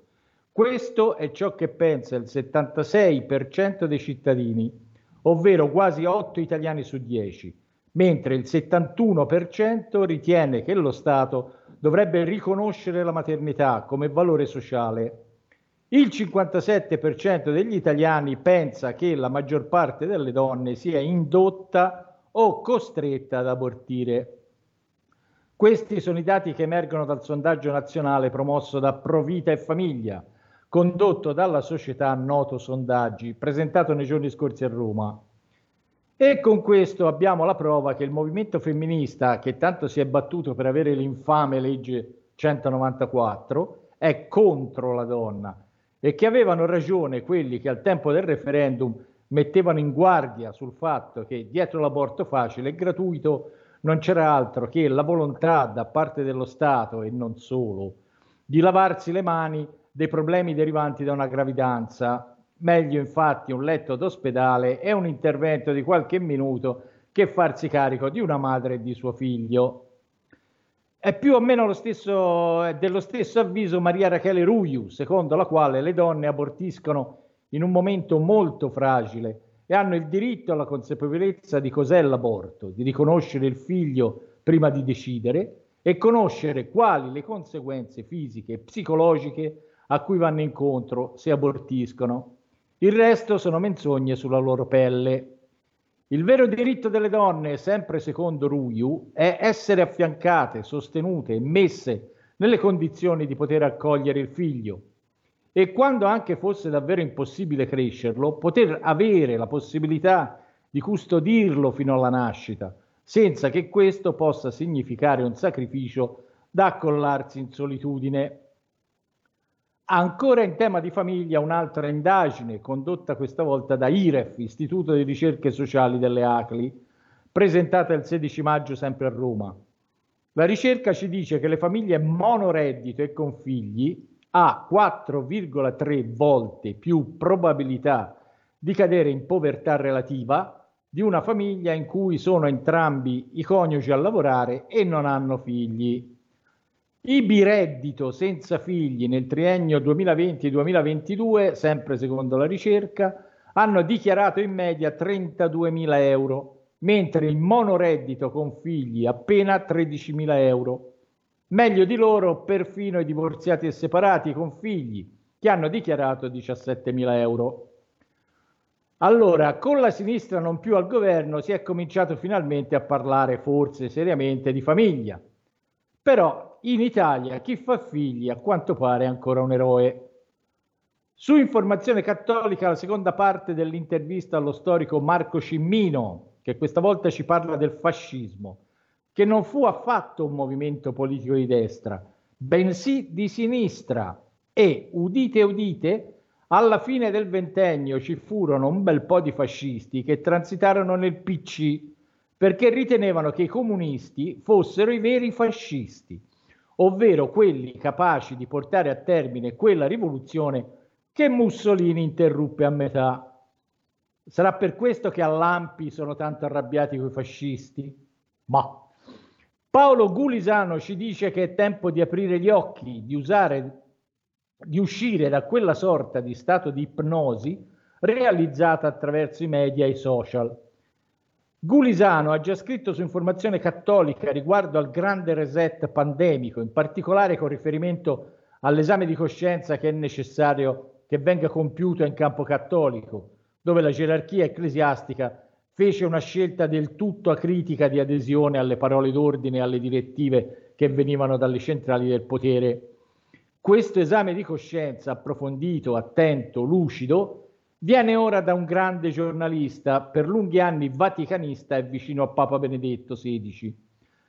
Questo è ciò che pensa il 76% dei cittadini, ovvero quasi 8 italiani su 10, mentre il 71% ritiene che lo Stato dovrebbe riconoscere la maternità come valore sociale il 57% degli italiani pensa che la maggior parte delle donne sia indotta o costretta ad abortire. Questi sono i dati che emergono dal sondaggio nazionale promosso da Provita e Famiglia, condotto dalla società Noto Sondaggi, presentato nei giorni scorsi a Roma. E con questo abbiamo la prova che il movimento femminista, che tanto si è battuto per avere l'infame legge 194, è contro la donna e che avevano ragione quelli che al tempo del referendum mettevano in guardia sul fatto che dietro l'aborto facile e gratuito non c'era altro che la volontà da parte dello Stato e non solo di lavarsi le mani dei problemi derivanti da una gravidanza. Meglio infatti un letto d'ospedale e un intervento di qualche minuto che farsi carico di una madre e di suo figlio. È più o meno stesso, dello stesso avviso Maria Rachele Ruiu, secondo la quale le donne abortiscono in un momento molto fragile e hanno il diritto alla consapevolezza di cos'è l'aborto, di riconoscere il figlio prima di decidere e conoscere quali le conseguenze fisiche e psicologiche a cui vanno incontro se abortiscono. Il resto sono menzogne sulla loro pelle. Il vero diritto delle donne, sempre secondo Ruiu, è essere affiancate, sostenute e messe nelle condizioni di poter accogliere il figlio e quando anche fosse davvero impossibile crescerlo, poter avere la possibilità di custodirlo fino alla nascita, senza che questo possa significare un sacrificio da accollarsi in solitudine. Ancora in tema di famiglia, un'altra indagine condotta questa volta da IREF, Istituto di Ricerche Sociali delle ACLI, presentata il 16 maggio sempre a Roma. La ricerca ci dice che le famiglie monoreddito e con figli ha 4,3 volte più probabilità di cadere in povertà relativa di una famiglia in cui sono entrambi i coniugi a lavorare e non hanno figli. I bireddito senza figli nel triennio 2020-2022, sempre secondo la ricerca, hanno dichiarato in media 32.000 euro, mentre il monoreddito con figli appena 13.000 euro. Meglio di loro perfino i divorziati e separati con figli, che hanno dichiarato 17.000 euro. Allora, con la sinistra non più al governo, si è cominciato finalmente a parlare forse seriamente di famiglia. Però in Italia chi fa figli a quanto pare è ancora un eroe. Su Informazione Cattolica, la seconda parte dell'intervista allo storico Marco Cimmino, che questa volta ci parla del fascismo, che non fu affatto un movimento politico di destra, bensì di sinistra e, udite udite, alla fine del ventennio ci furono un bel po' di fascisti che transitarono nel PC perché ritenevano che i comunisti fossero i veri fascisti ovvero quelli capaci di portare a termine quella rivoluzione che Mussolini interruppe a metà. Sarà per questo che a Lampi sono tanto arrabbiati con i fascisti? Ma Paolo Gulisano ci dice che è tempo di aprire gli occhi, di usare, di uscire da quella sorta di stato di ipnosi realizzata attraverso i media e i social. Gulisano ha già scritto su Informazione Cattolica riguardo al grande reset pandemico, in particolare con riferimento all'esame di coscienza che è necessario che venga compiuto in campo cattolico, dove la gerarchia ecclesiastica fece una scelta del tutto acritica di adesione alle parole d'ordine e alle direttive che venivano dalle centrali del potere. Questo esame di coscienza approfondito, attento, lucido, Viene ora da un grande giornalista, per lunghi anni vaticanista e vicino a Papa Benedetto XVI,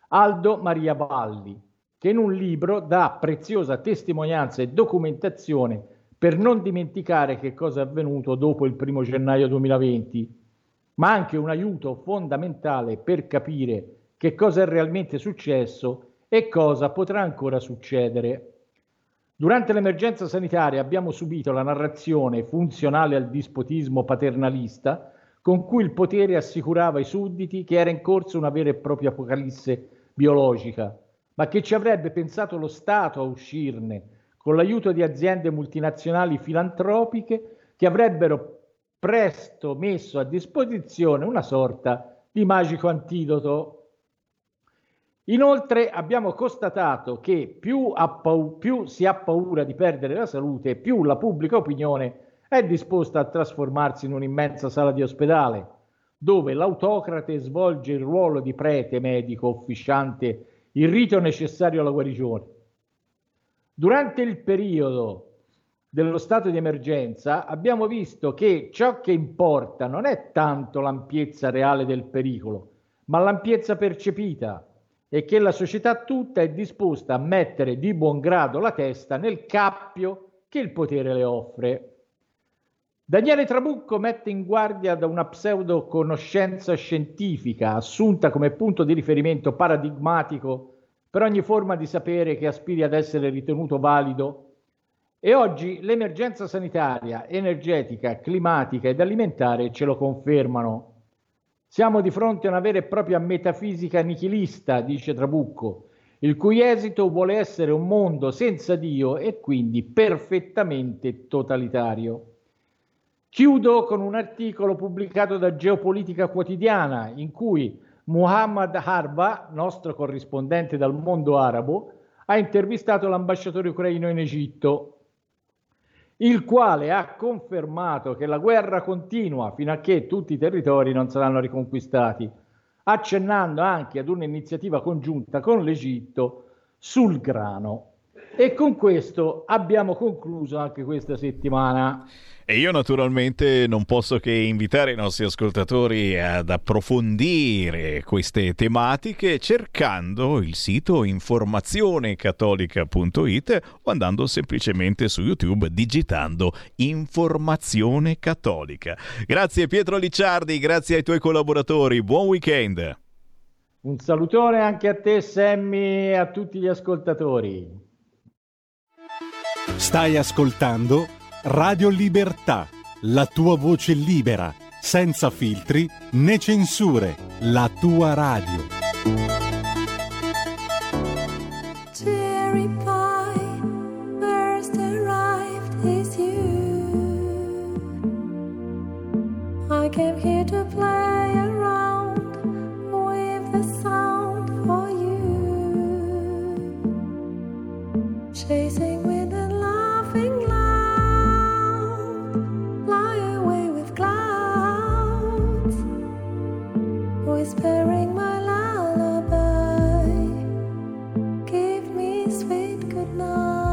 Aldo Maria Valli, che in un libro dà preziosa testimonianza e documentazione per non dimenticare che cosa è avvenuto dopo il primo gennaio 2020, ma anche un aiuto fondamentale per capire che cosa è realmente successo e cosa potrà ancora succedere. Durante l'emergenza sanitaria abbiamo subito la narrazione funzionale al dispotismo paternalista con cui il potere assicurava ai sudditi che era in corso una vera e propria apocalisse biologica, ma che ci avrebbe pensato lo Stato a uscirne con l'aiuto di aziende multinazionali filantropiche che avrebbero presto messo a disposizione una sorta di magico antidoto Inoltre abbiamo constatato che più, pau- più, si ha paura di perdere la salute, più la pubblica opinione è disposta a trasformarsi in un'immensa sala di ospedale, dove l'autocrate svolge il ruolo di prete medico officiante, il rito necessario alla guarigione. Durante il periodo dello stato di emergenza abbiamo visto che ciò che importa non è tanto l'ampiezza reale del pericolo, ma l'ampiezza percepita e che la società tutta è disposta a mettere di buon grado la testa nel cappio che il potere le offre. Daniele Trabucco mette in guardia da una pseudo conoscenza scientifica assunta come punto di riferimento paradigmatico per ogni forma di sapere che aspiri ad essere ritenuto valido e oggi l'emergenza sanitaria, energetica, climatica ed alimentare ce lo confermano. Siamo di fronte a una vera e propria metafisica nichilista, dice Trabucco, il cui esito vuole essere un mondo senza Dio e quindi perfettamente totalitario. Chiudo con un articolo pubblicato da Geopolitica Quotidiana in cui Muhammad Harba, nostro corrispondente dal mondo arabo, ha intervistato l'ambasciatore ucraino in Egitto il quale ha confermato che la guerra continua fino a che tutti i territori non saranno riconquistati, accennando anche ad un'iniziativa congiunta con l'Egitto sul grano. E con questo abbiamo concluso anche questa settimana. E io naturalmente non posso che invitare i nostri ascoltatori ad approfondire queste tematiche cercando il sito informazionecattolica.it o andando semplicemente su YouTube digitando Informazione Cattolica. Grazie Pietro Licciardi, grazie ai tuoi collaboratori, buon weekend. Un salutone anche a te Sammy e a tutti gli ascoltatori. Stai ascoltando Radio Libertà, la tua voce libera, senza filtri né censure, la tua radio. Cherry pie, first arrived is you. I came with the sound for you. Chasing Whispering my lullaby. Give me sweet good night.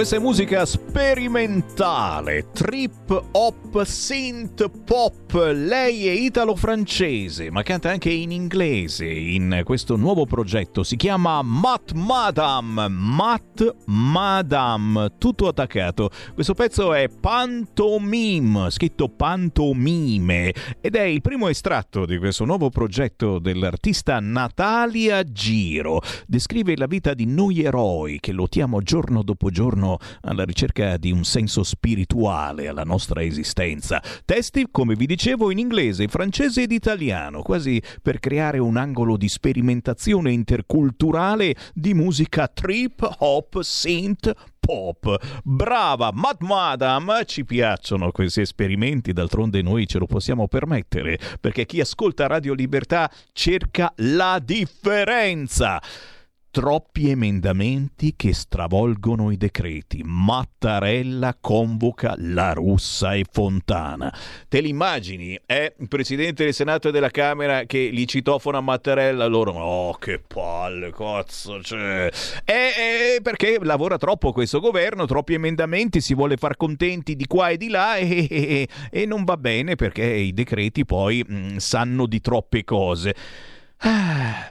Questa è musica sperimentale, trip hop, synth pop. Lei è italo-francese, ma canta anche in inglese in questo nuovo progetto. Si chiama Matt Madam. Matt Madam, tutto attaccato. Questo pezzo è Pantomime, scritto Pantomime, ed è il primo estratto di questo nuovo progetto dell'artista Natalia Giro. Descrive la vita di noi eroi che lottiamo giorno dopo giorno alla ricerca di un senso spirituale alla nostra esistenza. Testi, come vi dicevo, in inglese, francese ed italiano, quasi per creare un angolo di sperimentazione interculturale di musica trip hop synth pop. Brava, Mad Madam, ci piacciono questi esperimenti, d'altronde noi ce lo possiamo permettere, perché chi ascolta Radio Libertà cerca la differenza. Troppi emendamenti che stravolgono i decreti. Mattarella convoca la Russa e Fontana. Te l'immagini? È il presidente del Senato e della Camera che li citofona Mattarella. Loro, oh, che palle, cazzo. Cioè. E, e perché lavora troppo questo governo, troppi emendamenti, si vuole far contenti di qua e di là e, e- e non va bene perché i decreti poi mm, sanno di troppe cose. Ah.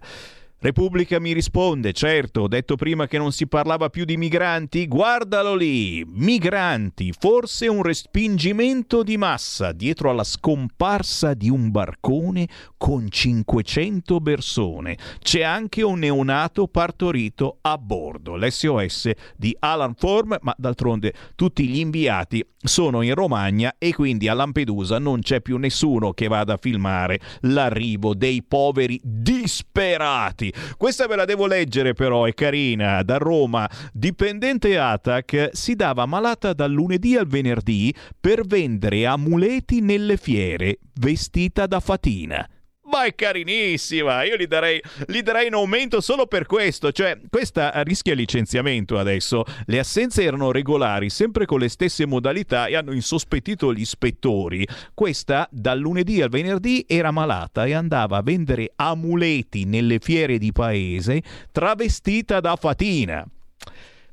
Repubblica mi risponde, certo, ho detto prima che non si parlava più di migranti, guardalo lì, migranti, forse un respingimento di massa dietro alla scomparsa di un barcone con 500 persone. C'è anche un neonato partorito a bordo, l'SOS di Alan Form, ma d'altronde tutti gli inviati sono in Romagna e quindi a Lampedusa non c'è più nessuno che vada a filmare l'arrivo dei poveri disperati. Questa ve la devo leggere però, è carina, da Roma. Dipendente ATAC si dava malata dal lunedì al venerdì per vendere amuleti nelle fiere, vestita da fatina. Ma è carinissima, io gli darei, gli darei in aumento solo per questo, cioè questa rischia licenziamento adesso. Le assenze erano regolari, sempre con le stesse modalità e hanno insospettito gli ispettori. Questa dal lunedì al venerdì era malata e andava a vendere amuleti nelle fiere di paese travestita da fatina.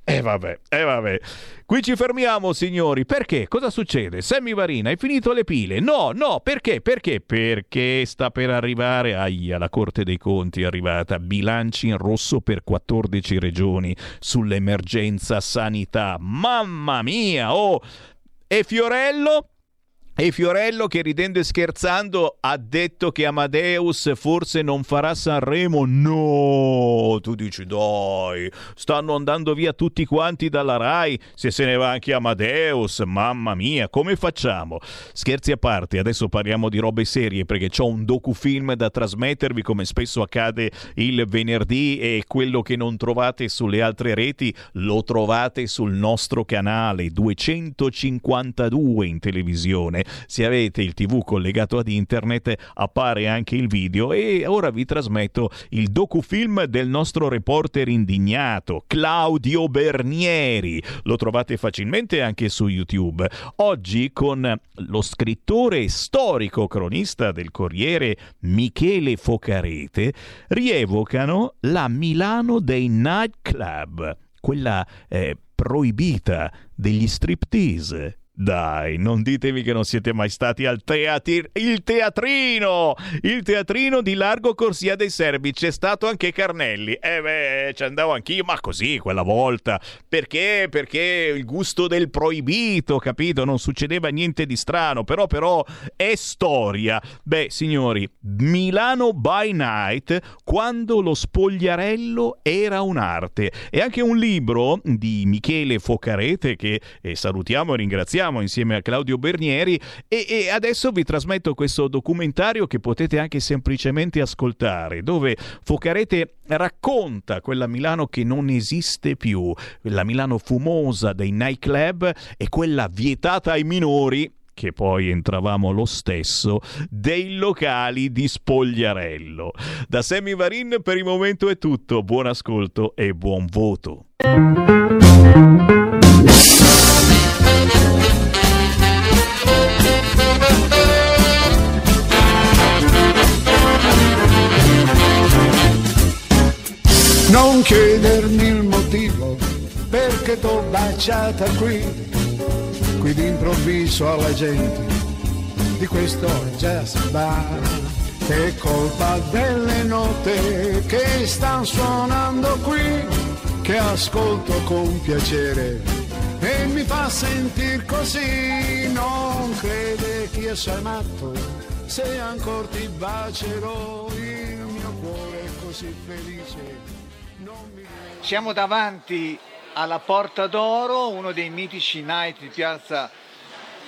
E vabbè, e vabbè. Qui ci fermiamo, signori. Perché? Cosa succede? Sammy Varina, hai finito le pile? No, no, perché? Perché? Perché sta per arrivare, aia, la Corte dei Conti è arrivata, bilanci in rosso per 14 regioni sull'emergenza sanità. Mamma mia, oh! E Fiorello? E Fiorello che ridendo e scherzando ha detto che Amadeus forse non farà Sanremo. No, tu dici dai, stanno andando via tutti quanti dalla Rai, se se ne va anche Amadeus, mamma mia, come facciamo? Scherzi a parte, adesso parliamo di robe serie perché ho un docufilm da trasmettervi come spesso accade il venerdì e quello che non trovate sulle altre reti lo trovate sul nostro canale 252 in televisione se avete il TV collegato ad internet appare anche il video e ora vi trasmetto il docufilm del nostro reporter indignato Claudio Bernieri. Lo trovate facilmente anche su YouTube. Oggi con lo scrittore storico cronista del Corriere Michele Focarete rievocano la Milano dei nightclub, quella eh, proibita degli striptease dai, non ditemi che non siete mai stati al teatri- il teatrino! Il teatrino di Largo Corsia dei Serbi. C'è stato anche Carnelli. Eh beh, ci andavo anch'io, ma così quella volta. Perché? Perché il gusto del proibito, capito? Non succedeva niente di strano. Però, però, è storia. Beh, signori, Milano by Night, quando lo spogliarello era un'arte. E anche un libro di Michele Focarete, che eh, salutiamo e ringraziamo insieme a Claudio Bernieri e, e, adesso vi trasmetto questo documentario che potete anche semplicemente ascoltare dove Focarete racconta quella Milano che non esiste più, la Milano fumosa dei nightclub e quella vietata ai minori che poi entravamo lo stesso, dei locali di Spogliarello. Da Sammy Varin per il momento è tutto, buon ascolto e buon voto. Chiedermi il motivo perché t'ho baciata qui, qui d'improvviso alla gente di questo jazz bar. È colpa delle note che stanno suonando qui, che ascolto con piacere e mi fa sentir così. Non crede che io sia matto, se ancora ti bacerò, il mio cuore è così felice. Siamo davanti alla Porta d'Oro, uno dei mitici night di piazza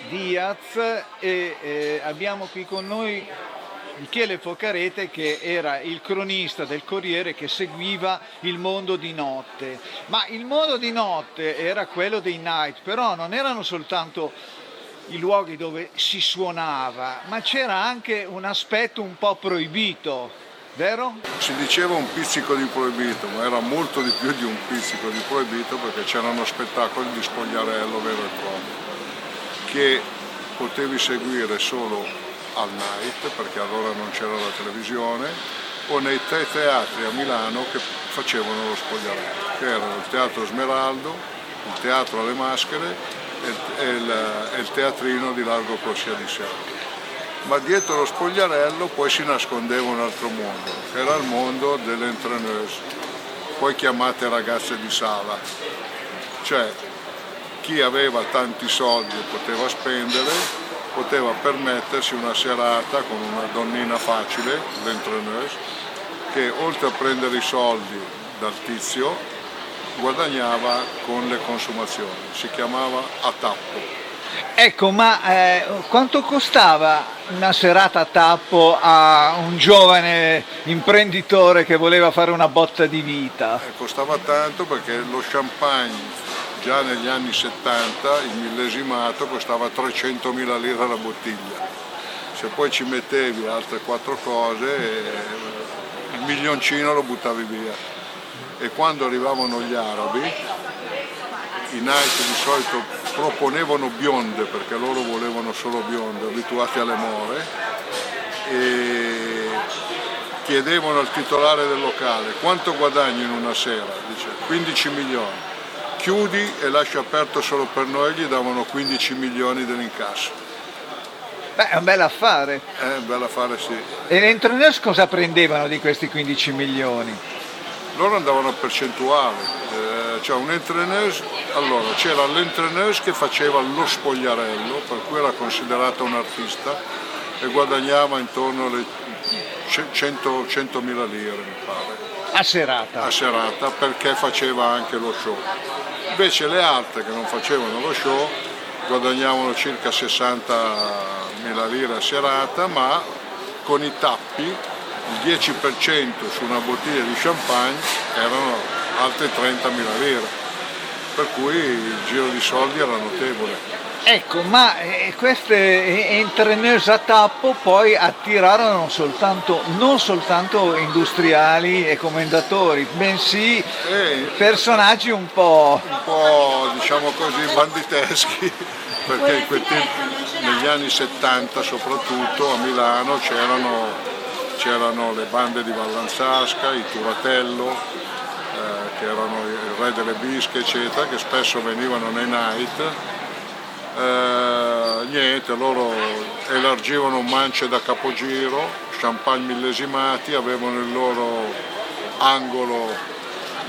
Diaz e eh, abbiamo qui con noi Michele Focarete che era il cronista del Corriere che seguiva il mondo di notte. Ma il mondo di notte era quello dei night, però non erano soltanto i luoghi dove si suonava, ma c'era anche un aspetto un po' proibito, vero? Si diceva un pizzico di proibito, ma era molto di più di un pizzico di proibito perché c'erano spettacoli di spogliarello vero e proprio che potevi seguire solo al night perché allora non c'era la televisione o nei tre teatri a Milano che facevano lo spogliarello, che erano il Teatro Smeraldo, il Teatro alle Maschere e il, e il teatrino di Largo Corsia di Serra ma dietro lo spogliarello poi si nascondeva un altro mondo, che era il mondo delle entraîneuse, poi chiamate ragazze di sala. Cioè chi aveva tanti soldi e poteva spendere, poteva permettersi una serata con una donnina facile, l'entraîneuse, che oltre a prendere i soldi dal tizio, guadagnava con le consumazioni, si chiamava a tappo. Ecco, ma eh, quanto costava una serata a tappo a un giovane imprenditore che voleva fare una botta di vita? Eh, costava tanto perché lo champagne già negli anni 70, il millesimato, costava 300.000 lire la bottiglia. Se poi ci mettevi altre quattro cose, eh, il milioncino lo buttavi via. E quando arrivavano gli arabi, i night di solito proponevano bionde perché loro volevano solo bionde, abituati alle more, e chiedevano al titolare del locale quanto guadagni in una sera, dice 15 milioni, chiudi e lasci aperto solo per noi, gli davano 15 milioni dell'incasso. Beh, è un bel affare. È un bel affare sì. E le entrepreneurs cosa prendevano di questi 15 milioni? Loro andavano a percentuale, eh, cioè un entraîneuse, allora c'era l'entraîneuse che faceva lo spogliarello, per cui era considerata un artista e guadagnava intorno alle 100, 100.000 lire, mi pare. A serata. A serata perché faceva anche lo show. Invece le altre che non facevano lo show guadagnavano circa 60.000 lire a serata, ma con i tappi il 10% su una bottiglia di champagne erano altre 30.000 lire, per cui il giro di soldi era notevole. Ecco, ma eh, queste entraîneuse a tappo poi attirarono soltanto, non soltanto industriali e commendatori, bensì personaggi un po'... Un po' diciamo così banditeschi, *laughs* perché negli anni 70 soprattutto a Milano c'erano, c'erano le bande di Vallanzasca, i Turatello, eh, che erano il re delle bische eccetera, che spesso venivano nei night eh, niente, loro elargivano mance da capogiro, champagne millesimati, avevano il loro angolo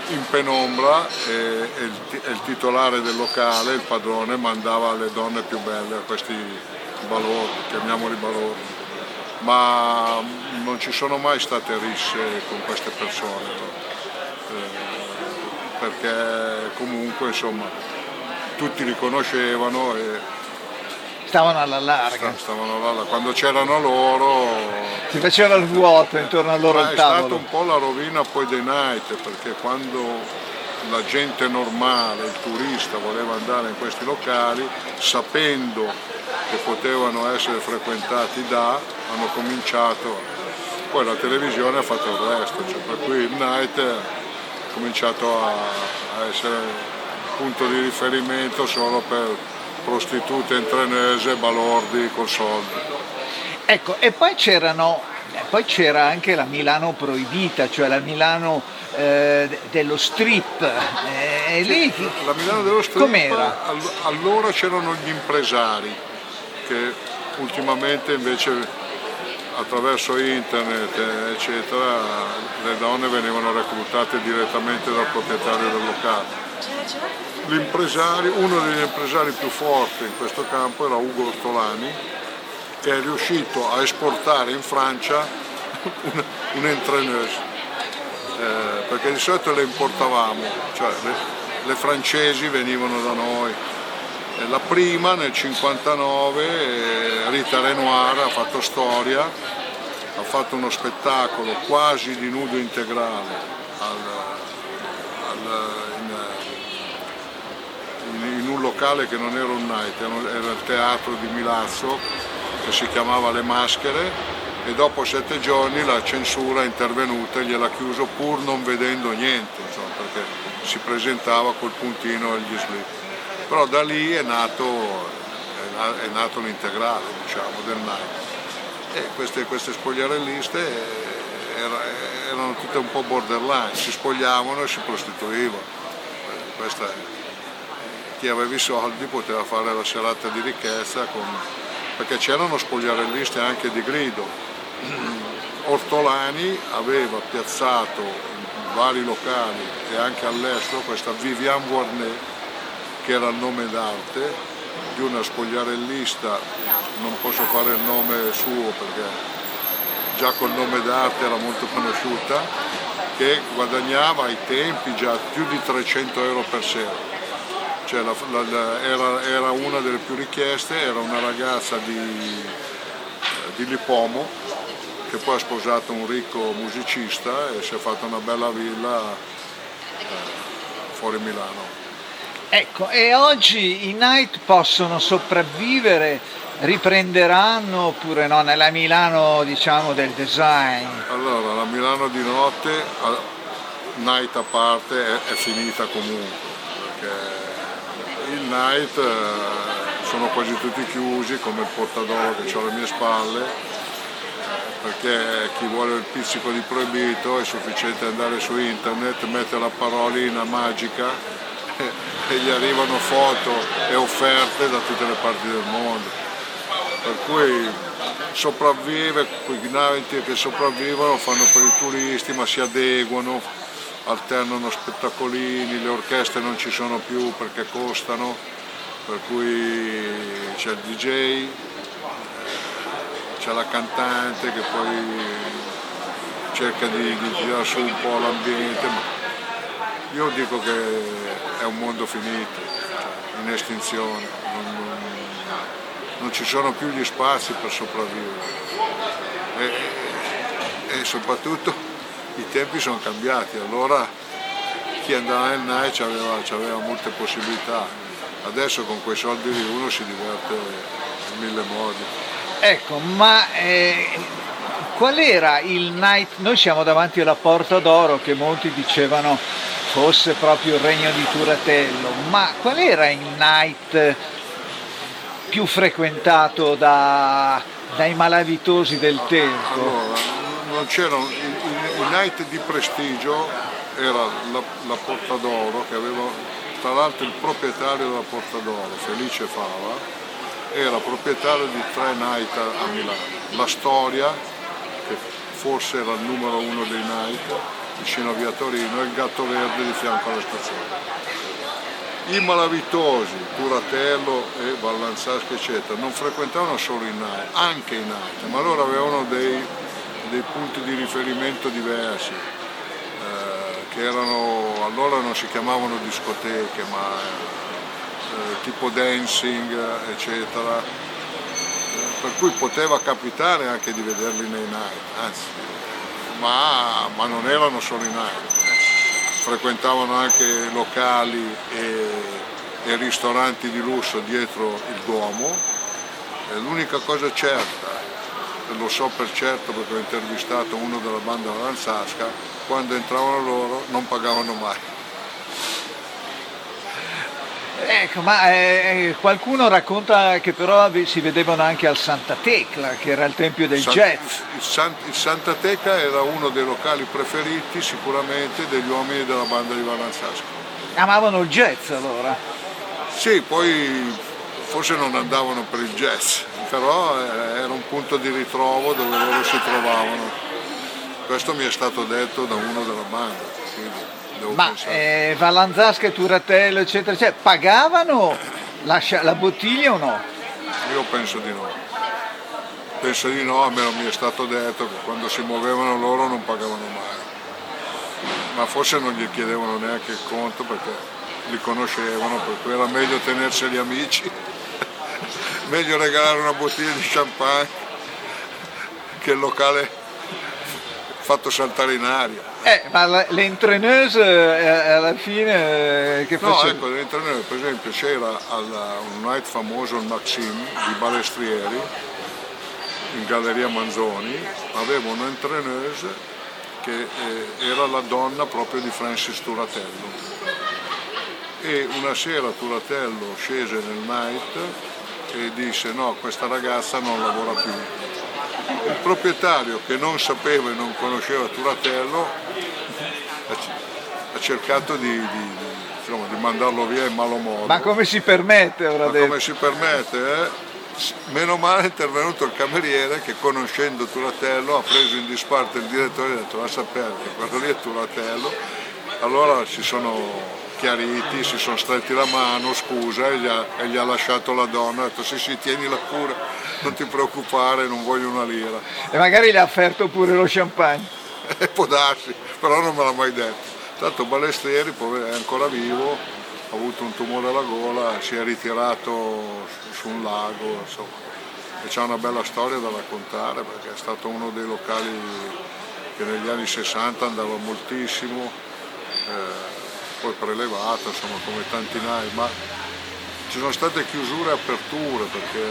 in penombra e, e il, e il titolare del locale, il padrone, mandava le donne più belle a questi balordi, chiamiamoli balordi. Ma non ci sono mai state risse con queste persone, eh, perché comunque insomma tutti li conoscevano e stavano alla larga. Stavano alla larga. Quando c'erano loro si faceva il vuoto intorno a loro Ma è stata un po' la rovina poi dei night perché quando la gente normale, il turista voleva andare in questi locali sapendo che potevano essere frequentati da, hanno cominciato, poi la televisione ha fatto il resto, cioè, per cui il night ha cominciato a, a essere punto di riferimento solo per prostitute entrenese, balordi col soldi. Ecco, e poi c'erano, poi c'era anche la Milano proibita, cioè la Milano eh, dello strip. Eh, lì, La Milano dello strip, com'era? all- allora c'erano gli impresari che ultimamente invece attraverso internet eccetera le donne venivano reclutate direttamente dal proprietario del locale. L'impresario, uno degli impresari più forti in questo campo era Ugo Ortolani che è riuscito a esportare in Francia *laughs* un, un entraîneuse eh, perché di solito le importavamo, cioè le, le francesi venivano da noi. E la prima nel 59 eh, Rita Renoir ha fatto storia, ha fatto uno spettacolo quasi di nudo integrale al- al- in, in un locale che non era un night, era il teatro di Milazzo che si chiamava Le Maschere e dopo sette giorni la censura è intervenuta e gliel'ha chiuso pur non vedendo niente, insomma, perché si presentava col puntino e gli slip. Però da lì è nato, è na- è nato l'integrale diciamo, del night. E queste, queste spogliarelliste eh, era- erano tutte un po' borderline, si spogliavano e si prostituivano. Eh, Questa è- chi aveva i soldi poteva fare la serata di ricchezza con- perché c'erano spogliarelliste anche di grido. Ortolani aveva piazzato in vari locali e anche all'estero questa Viviane Voirnet che era il nome d'arte di una spogliarellista, non posso fare il nome suo perché già col nome d'arte era molto conosciuta, che guadagnava ai tempi già più di 300 euro per sera. Cioè la- la- la- era, era una delle più richieste, era una ragazza di, eh, di Lipomo che poi ha sposato un ricco musicista e si è fatta una bella villa eh, fuori Milano. Ecco, e oggi i night possono sopravvivere, riprenderanno oppure no, nella Milano diciamo del design? Allora, la Milano di notte, night a parte, è, è finita comunque, perché il night eh, sono quasi tutti chiusi, come il portadoro che ho alle mie spalle, perché chi vuole il pizzico di proibito è sufficiente andare su internet, mettere la parolina magica *laughs* e gli arrivano foto e offerte da tutte le parti del mondo. Per cui sopravvive, quei night che sopravvivono fanno per i turisti ma si adeguano alternano spettacolini, le orchestre non ci sono più perché costano, per cui c'è il DJ, c'è la cantante che poi cerca di, di tirare su un po' l'ambiente. ma Io dico che è un mondo finito, cioè, in estinzione, non, non- non ci sono più gli spazi per sopravvivere. E, e soprattutto i tempi sono cambiati, allora chi andava nel night aveva, aveva molte possibilità, adesso con quei soldi lì uno si diverte in mille modi. Ecco, ma eh, qual era il night? Noi siamo davanti alla Porta d'Oro che molti dicevano fosse proprio il regno di Turatello, ma qual era il night più frequentato da- dai malavitosi del tempo? Allora, non c'erano, il, il- il night di prestigio era la, la Porta d'Oro che aveva, tra l'altro il proprietario della Porta d'Oro, Felice Fava, era proprietario di tre night a, Milano. La Storia, che forse era il numero uno dei night, vicino a Via Torino, e il Gatto Verde di fianco alla stazione. I malavitosi, Turatello e Vallanzasca eccetera, non frequentavano solo i night, anche i night, ma loro avevano dei, dei punti di riferimento diversi, eh, che erano, allora non si chiamavano discoteche, ma eh, tipo dancing, eccetera, Eh, per cui poteva capitare anche di vederli nei night, anzi, ma, ma non erano solo i night frequentavano anche locali e, e ristoranti di lusso dietro il Duomo. E l'unica cosa certa, lo so per certo perché ho intervistato uno della banda Lanzasca, quando entravano loro non pagavano mai. Ecco, ma eh, qualcuno racconta che però si vedevano anche al Santa Tecla, che era il tempio del San- jazz. Il, San- il Santa Teca era uno dei locali preferiti sicuramente degli uomini della banda di Vallanzasca. Amavano il jazz allora. Sì, poi forse non andavano per il jazz, però eh, era un punto di ritrovo dove loro si trovavano. Questo mi è stato detto da uno della banda, devo Ma eh, Vallanzasca, Turatello, eccetera, eccetera, pagavano la, la bottiglia o no? Io penso di no. Penso di no, almeno mi è stato detto che quando si muovevano loro non pagavano mai. Ma forse non gli chiedevano neanche il conto perché li conoscevano, per cui era meglio tenerseli amici, *laughs* meglio regalare una bottiglia di champagne che il locale fatto saltare in aria. Eh, ma la- le entraîneuse eh, alla fine eh, che No, facevano? ecco, noi, per esempio c'era alla- un night famoso, il Maxim, di Balestrieri, in Galleria Manzoni, aveva un'entraîneuse che eh, era la donna proprio di Francis Turatello. E una sera Turatello scese nel night e disse no, questa ragazza non lavora più. Il proprietario che non sapeva e non conosceva Turatello ha cercato di, di- insomma, di mandarlo via in malo modo. Ma come si permette ora Ma detto? come si permette? eh? Meno male è intervenuto il cameriere che conoscendo Turatello ha preso in disparte il direttore e ha detto va a sapere che quello lì è Turatello. Allora si sono chiariti, si sono stretti la mano, scusa, e gli ha, e gli ha lasciato la donna, ha detto sì sì tienila pure, non ti preoccupare, non voglio una lira. E magari le ha offerto pure lo champagne. *laughs* E può darsi, però non me l'ha mai detto. Tanto Balestrieri povero, è ancora vivo, ha avuto un tumore alla gola, si è ritirato su un lago, insomma. E c'ha una bella storia da raccontare perché è stato uno dei locali che negli anni 60 andava moltissimo, eh, poi prelevato, insomma come tanti nai, ma ci sono state chiusure e aperture perché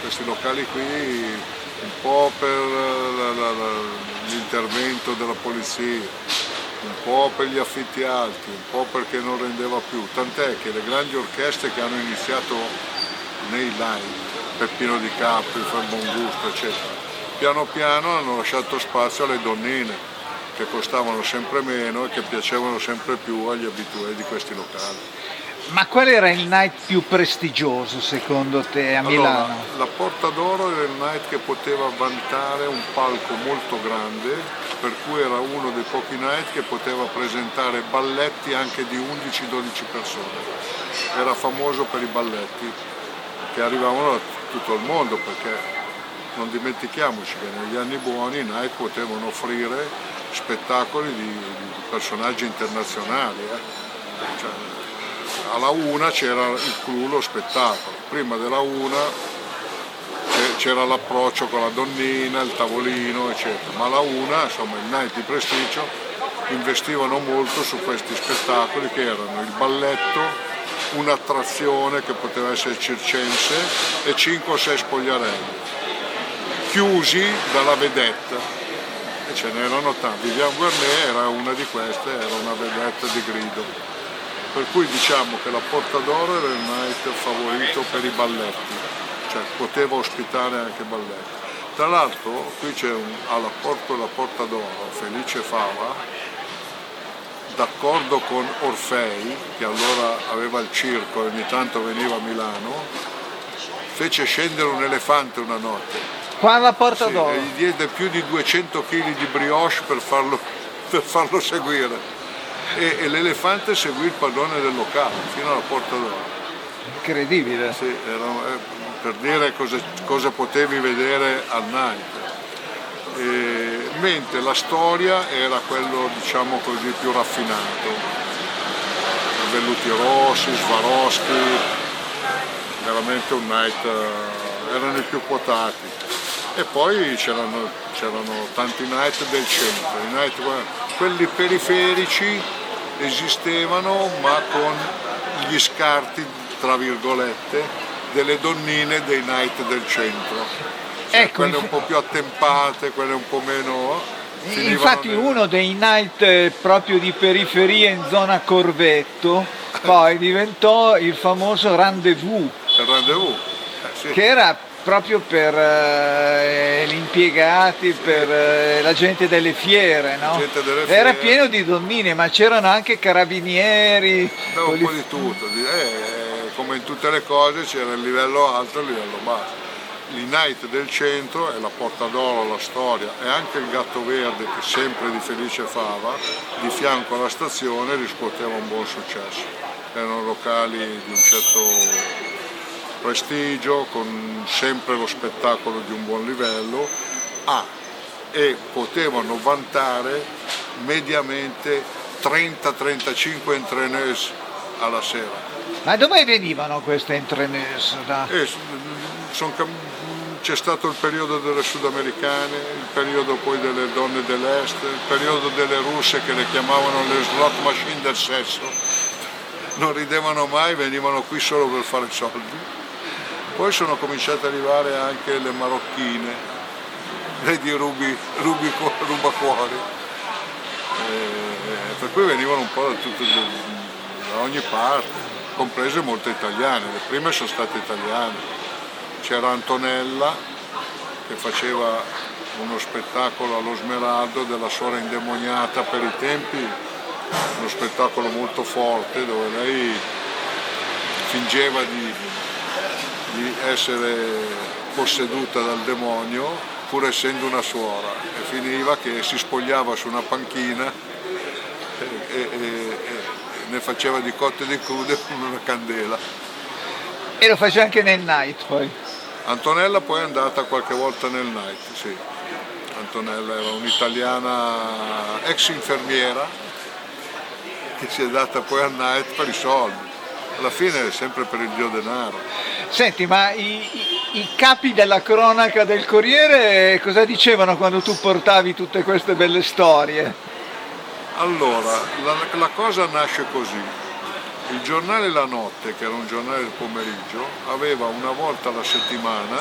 questi locali qui un po' per l'intervento della polizia, un po' per gli affitti alti, un po' perché non rendeva più, tant'è che le grandi orchestre che hanno iniziato nei line, Peppino di Capri, Fer Bongusto, eccetera, piano piano hanno lasciato spazio alle donnine che costavano sempre meno e che piacevano sempre più agli abituati di questi locali. Ma qual era il night più prestigioso secondo te a Milano? Allora, la Porta d'Oro era il night che poteva vantare un palco molto grande per cui era uno dei pochi night che poteva presentare balletti anche di 11-12 persone. Era famoso per i balletti che arrivavano da tutto il mondo perché non dimentichiamoci che negli anni buoni i night potevano offrire spettacoli di, di personaggi internazionali. eh. Cioè, alla una c'era il clou, lo spettacolo, prima della una c'era l'approccio con la donnina, il tavolino, eccetera, ma alla una, insomma, il night di prestigio investivano molto su questi spettacoli che erano il balletto, un'attrazione che poteva essere circense e 5 o 6 spogliarelli, chiusi dalla vedetta. Ce n'erano tanti. Vivian Guernet era una di queste, era una vedetta di grido. Per cui diciamo che la Porta d'Oro era il night favorito per i balletti, cioè poteva ospitare anche balletti. Tra l'altro qui c'è un, alla Porta, la Porta d'Oro, Felice Fava, d'accordo con Orfei, che allora aveva il circo e ogni tanto veniva a Milano, fece scendere un elefante una notte. Qua alla Porta Sì, d'Oro. gli diede più di 200 kg di brioche per farlo, per farlo seguire. E, e l'elefante seguì il padrone del locale fino alla Porta d'Oro. Incredibile. Sì, era, eh, per dire cosa, cosa potevi vedere al night. E, mentre la storia era quello diciamo così più raffinato. Velluti rossi, Swarovski, veramente un night, eh, erano i più quotati. E poi c'erano, c'erano tanti night del centro, i night, quelli periferici esistevano ma con gli scarti, tra virgolette, delle donnine dei night del centro. Cioè, Ecco, quelle un po' più attempate, quelle un po' meno... Infatti nel- uno dei night eh, proprio di periferia in zona Corvetto *laughs* poi diventò il famoso rendezvous, Il rendezvous. eh, sì. che era proprio per eh, gli impiegati, per eh, la gente delle fiere, no? Gente delle Era fiere. pieno di donnine, ma c'erano anche carabinieri. Beh, un po' di tutto, di- eh, come in tutte le cose c'era il livello alto e il livello basso. Night del centro è la Porta d'Oro, la storia e anche il Gatto Verde che sempre di Felice Fava, di fianco alla stazione riscuoteva un buon successo. Erano locali di un certo prestigio, con sempre lo spettacolo di un buon livello ah, e potevano vantare mediamente 30-35 entraîneuse alla sera. Ma dove venivano queste entraîneuse? Da? E son cam- c'è stato il periodo delle sudamericane, il periodo poi delle donne dell'est, il periodo delle russe che le chiamavano le slot machine del sesso. Non ridevano mai, venivano qui solo per fare soldi. Poi sono cominciate ad arrivare anche le marocchine, vedi rubi, rubi, cu- rubacuori. Eh, per cui venivano un po' da, tutto, da ogni parte, comprese molte italiane, le prime sono state italiane. C'era Antonella che faceva uno spettacolo allo Smeraldo della suora indemoniata per i tempi, uno spettacolo molto forte dove lei fingeva di, di essere posseduta dal demonio pur essendo una suora e finiva che si spogliava su una panchina e, e- e- ne faceva di cotte e di crude *laughs* con una candela. E lo faceva anche nel night poi. Antonella poi è andata qualche volta nel night, sì. Antonella era un'italiana ex infermiera che si è data poi al night per i soldi. Alla fine è sempre per il dio denaro. Senti, ma i, i- capi della cronaca del Corriere cosa dicevano quando tu portavi tutte queste belle storie? Allora, la, la cosa nasce così. Il giornale La Notte, che era un giornale del pomeriggio, aveva una volta alla settimana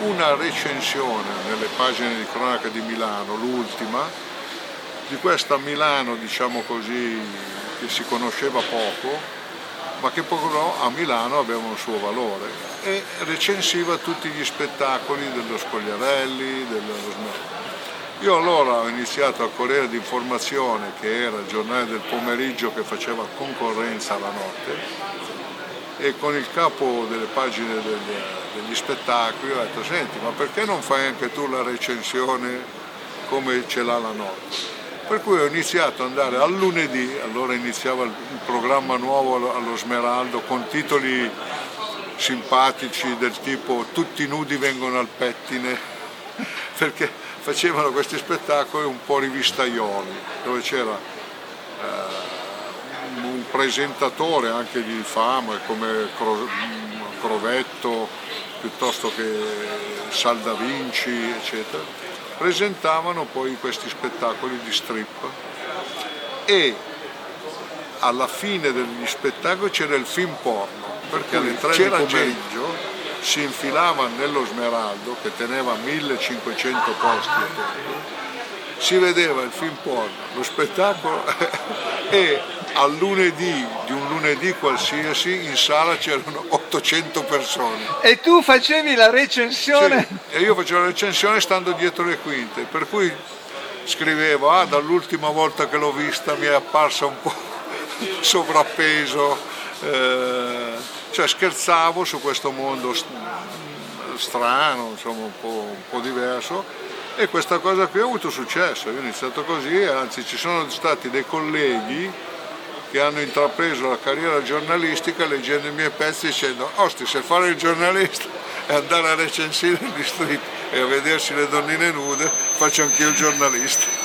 una recensione nelle pagine di cronaca di Milano, l'ultima, di questa Milano, diciamo così, che si conosceva poco, ma che però a Milano aveva un suo valore e recensiva tutti gli spettacoli dello Spogliarelli, dello Smeraldo. Io allora ho iniziato al Corriere d'Informazione, che era il giornale del pomeriggio che faceva concorrenza alla notte, e con il capo delle pagine degli, degli spettacoli ho detto, senti, ma perché non fai anche tu la recensione come ce l'ha la notte. Per cui ho iniziato ad andare al lunedì, allora iniziava il programma nuovo allo- Smeraldo con titoli simpatici del tipo tutti nudi vengono al pettine, *laughs* perché facevano questi spettacoli un po' rivistaioli, dove c'era eh, un presentatore anche di fama come Cro- Crovetto piuttosto che Salda Vinci, eccetera, presentavano poi questi spettacoli di strip. E alla fine degli spettacoli c'era il film porno, perché alle tre di pomeriggio si infilava nello Smeraldo che teneva 1500 posti si vedeva il film porno, lo spettacolo *laughs* e al lunedì, di un lunedì qualsiasi, in sala c'erano 800 persone. E tu facevi la recensione? Sì, e io facevo la recensione stando dietro le quinte, per cui scrivevo, ah dall'ultima volta che l'ho vista mi è apparsa un po' *laughs* sovrappeso, eh, cioè scherzavo su questo mondo st- strano, insomma un po', un po' diverso e questa cosa qui ha avuto successo, io ho iniziato così, anzi ci sono stati dei colleghi che hanno intrapreso la carriera giornalistica leggendo i miei pezzi dicendo Osti se fare il giornalista e andare a recensire gli strip e a vedersi le donnine nude faccio anch'io il giornalista.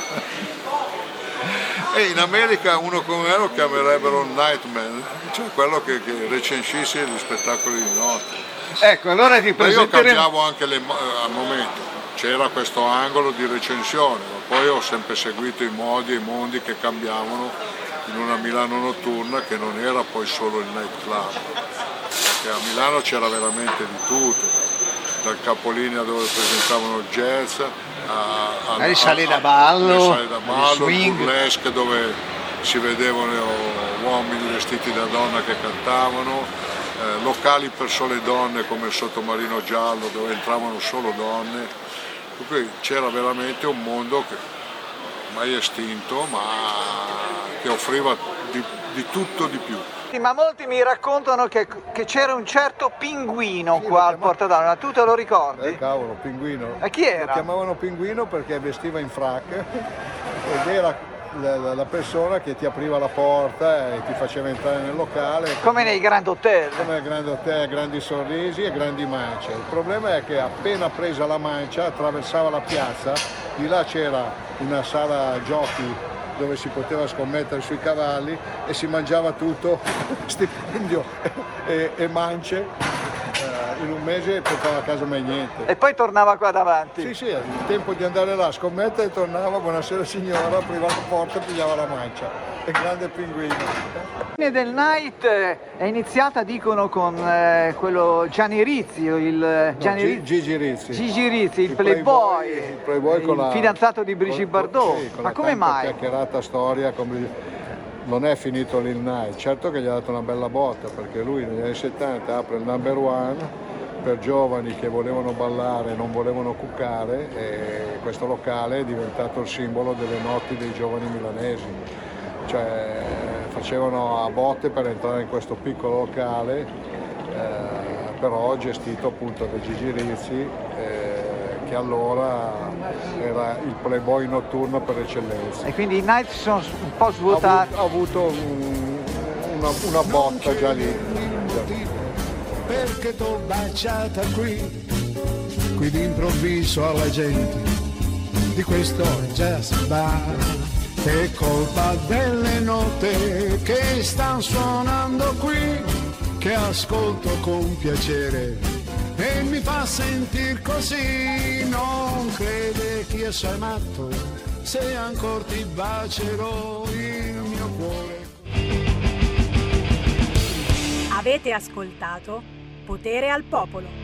E in America uno come me lo chiamerebbero un nightman, cioè quello che, che recensisce gli spettacoli di notte. Ecco, allora ti Ma io presenteremo... cambiavo anche le, eh, al momento, c'era questo angolo di recensione, ma poi ho sempre seguito i modi e i mondi che cambiavano in una Milano notturna che non era poi solo il nightclub, che a Milano c'era veramente di tutto, dal capolinea dove presentavano il jazz a, a, Alle sale da a- ballo, sale da ballo, il burlesque dove si vedevano uomini vestiti da donna che cantavano, eh, locali per sole donne come il Sottomarino Giallo dove entravano solo donne, per cui c'era veramente un mondo che mai estinto ma che offriva di, di tutto di più. Ma molti mi raccontano che, che c'era un certo pinguino qua al Portadonna, tu te lo ricordi? Eh cavolo, pinguino. E chi era? Lo chiamavano pinguino perché vestiva in frac ed era la, la- persona che ti apriva la porta e ti faceva entrare nel locale. Come nei Grand Hotel. Come nei Grand Hotel, grandi sorrisi e grandi mance. Il problema è che appena presa la mancia attraversava la piazza, di là c'era una sala giochi dove si poteva scommettere sui cavalli e si mangiava tutto, *laughs* stipendio e, e mance. In un mese portava a casa mai niente. E poi tornava qua davanti. Sì, sì, il tempo di andare là scommettere tornava, buonasera signora, apriva la porta e pigliava la mancia. E grande pinguino. La fine del night eh, è iniziata, dicono, con eh, quello Gianni Rizzi, il eh, Gianni Gi- Rizzi. Gigi Rizzi. Gigi Rizzi, il, Il playboy, il playboy il la- fidanzato di Brigitte Bardot. sì, Ma come mai? chiacchierata storia come non è finito Lil Night, certo che gli ha dato una bella botta perché lui negli anni 70 apre il number one per giovani che volevano ballare non volevano cuccare e questo locale è diventato il simbolo delle notti dei giovani milanesi. Cioè facevano a botte per entrare in questo piccolo locale, eh, però gestito appunto da Gigi Rizzi, eh, che allora era il playboy notturno per eccellenza. E quindi i night sono un po' Ha svuotati. avuto, ha avuto un- una, una botta già lì. Perché t'ho baciata qui, qui d'improvviso alla gente di questo jazz bar. È colpa delle note che stanno suonando qui, che ascolto con piacere e mi fa sentir così. Non crede che io sia matto, se ancora ti bacerò il mio cuore. Avete ascoltato Potere al Popolo.